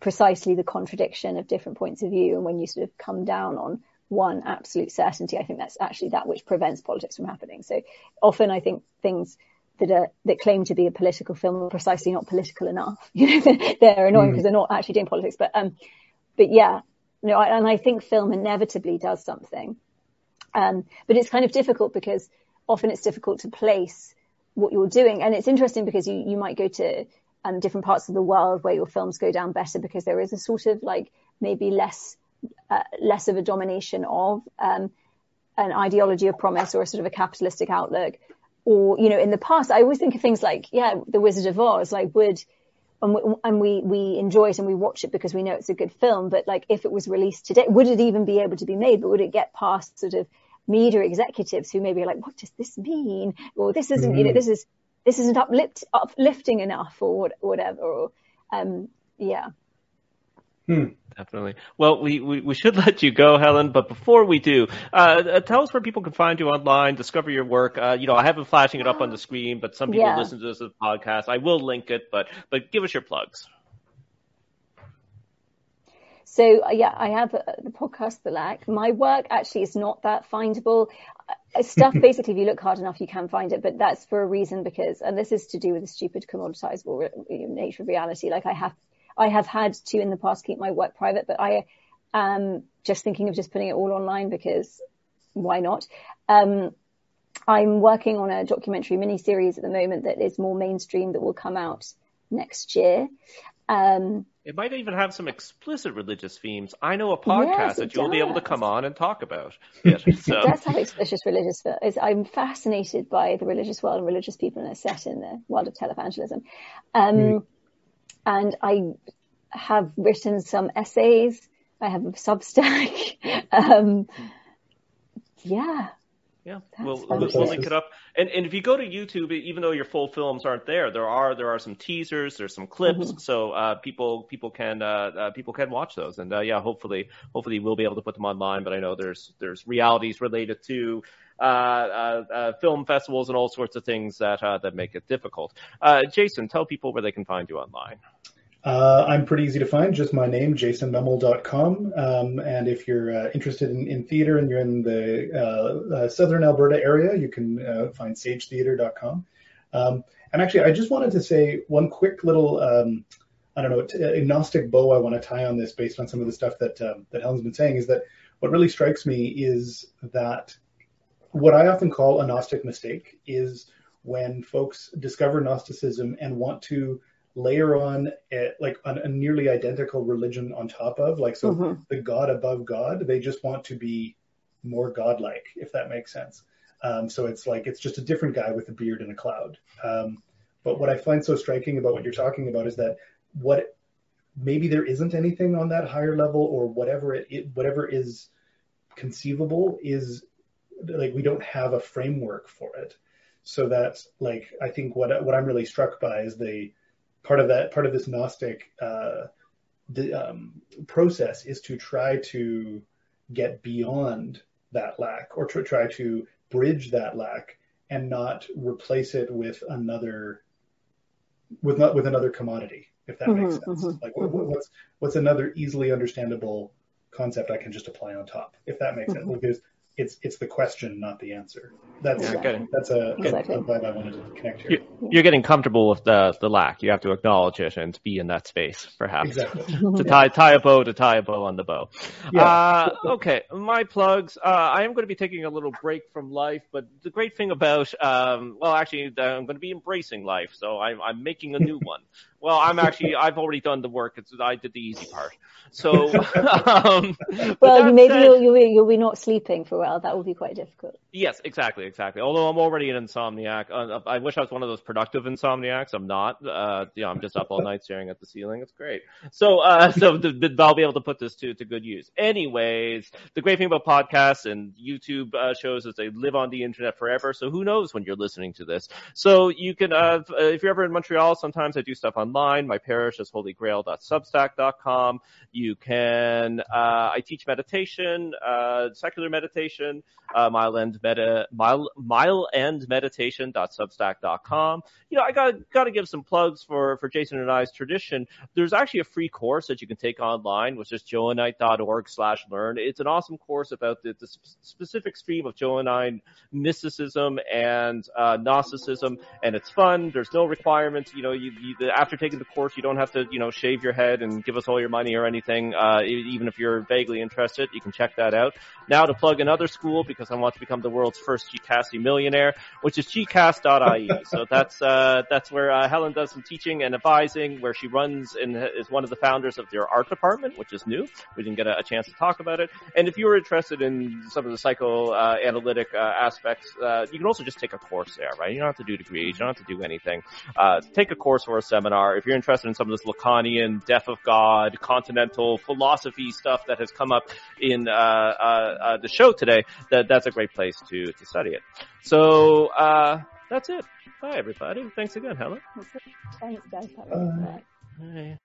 precisely the contradiction of different points of view. And when you sort of come down on one absolute certainty, I think that's actually that which prevents politics from happening. So often, I think things that are that claim to be a political film are precisely not political enough. *laughs* You know, they're annoying because mm. they're not actually doing politics. But um, but yeah, you know, and I think film inevitably does something. Um, but it's kind of difficult because often it's difficult to place what you're doing. And it's interesting because you, you might go to um, different parts of the world where your films go down better because there is a sort of like maybe less, uh, less of a domination of, um, an ideology of promise or a sort of a capitalistic outlook. Or, you know, in the past, I always think of things like, yeah, The Wizard of Oz, like would, and we, and we, we enjoy it and we watch it because we know it's a good film. But like, if it was released today, would it even be able to be made? But would it get past sort of media executives who maybe are like, what does this mean? Or this isn't, mm-hmm. you know, mm-hmm. this is, this isn't uplift, uplifting enough or whatever. Or, um, yeah. Hmm. Definitely. Well, we, we, we, should *laughs* let you go, Helen, but before we do, uh, uh, tell us where people can find you online, discover your work. Uh, you know, I haven't flashing it up on the screen, but some people yeah. listen to this as a podcast. I will link it, but, but give us your plugs. So uh, yeah, I have uh, the podcast, The Lack. My work actually is not that findable. Uh, *laughs* stuff basically, if you look hard enough, you can find it, but that's for a reason because, and this is to do with the stupid commoditizable nature of reality. Like I have, I have had to in the past keep my work private, but I am just thinking of just putting it all online because why not? Um, I'm working on a documentary miniseries at the moment that is more mainstream that will come out next year. Um, it might even have some explicit religious themes. I know a podcast yes, that you'll does. be able to come on and talk about. *laughs* It, so. it does have explicit religious. I'm fascinated by the religious world and religious people, and it's set in the world of televangelism. Um, mm. And I have written some essays. I have a Substack. *laughs* um, yeah, yeah, we'll, we'll, we'll, link it up. And and if you go to YouTube, even though your full films aren't there, there are there are some teasers, there's some clips, mm-hmm. so uh, people people can uh, uh, people can watch those. And uh, yeah, hopefully hopefully we'll be able to put them online. But I know there's there's realities related to uh, uh, uh, film festivals and all sorts of things that uh, that make it difficult. Uh, Jason, tell people where they can find you online. Uh, I'm pretty easy to find, just my name, jasonmemmel.com. Um, and if you're uh, interested in, in, theater and you're in the uh, uh southern Alberta area, you can uh, find sagetheater.com. Um, and actually, I just wanted to say one quick little, um, I don't know, t- agnostic bow I want to tie on this based on some of the stuff that um, that Helen's been saying is that what really strikes me is that what I often call a Gnostic mistake is when folks discover Gnosticism and want to layer on a, like a, a nearly identical religion on top of like so mm-hmm. the god above god they just want to be more godlike if that makes sense. Um, so it's like it's just a different guy with a beard and a cloud. Um, but what i find so striking about what you're talking about is that what maybe there isn't anything on that higher level or whatever it, it whatever is conceivable is like we don't have a framework for it. So that's like i think what what i'm really struck by is the part of that part of this Gnostic uh, the, um, process is to try to get beyond that lack or to try to bridge that lack and not replace it with another with not with another commodity if that mm-hmm, makes sense mm-hmm, like mm-hmm. what's what's another easily understandable concept i can just apply on top if that makes sense mm-hmm. because it's it's the question, not the answer. That's yeah, that's a, exactly. a vibe I wanted to connect here. You're getting comfortable with the the lack. You have to acknowledge it and be in that space, perhaps. Exactly. *laughs* to tie tie a bow to tie a bow on the bow. Yeah. Uh, okay, my plugs. Uh, I am going to be taking a little break from life, but the great thing about um, well, actually, I'm going to be embracing life, so I'm I'm making a new *laughs* one. Well, I'm actually I've already done the work. It's I did the easy part. So, *laughs* um, well, maybe said, you'll, you'll, be, you'll be not sleeping for a while. That will be quite difficult. Yes, exactly. exactly. Although I'm already an insomniac. Uh, I wish I was one of those productive insomniacs. I'm not. Uh, you know, I'm just up all night staring at the ceiling. It's great. So, uh, *laughs* so the, the, I'll be able to put this to, to good use. Anyways, the great thing about podcasts and YouTube uh, shows is they live on the internet forever. So who knows when you're listening to this? So you can, uh, if you're ever in Montreal, sometimes I do stuff online. My parish is holygrail.substack.com. You can, uh, I teach meditation, uh, secular meditation, uh, mile end meta, mile, mile end meditation.substack.com. You know, I got, got to give some plugs for, for Jason and I's tradition. There's actually a free course that you can take online, which is johannite.org slash learn. It's an awesome course about the, the specific stream of Johannine mysticism and, uh, Gnosticism, and it's fun. There's no requirements. You know, you, you, after taking the course, you don't have to, you know, shave your head and give us all your money or anything. Uh, even if you're vaguely interested, you can check that out. Now to plug another school because I want to become the world's first Gcasty millionaire, which is gcas.ie. *laughs* so that's, uh, that's where, uh, Helen does some teaching and advising, where she runs and is one of the founders of their art department, which is new. We didn't get a, a chance to talk about it. And if you're interested in some of the psychoanalytic uh, aspects, uh, you can also just take a course there, right? You don't have to do degrees. You don't have to do anything. Uh, take a course or a seminar. If you're interested in some of this Lacanian, death of God, continental philosophy stuff that has come up in uh, uh, uh, the show today, that that's a great place to to study it. So uh, that's it. Bye, everybody. Thanks again, Helen. Thanks, guys.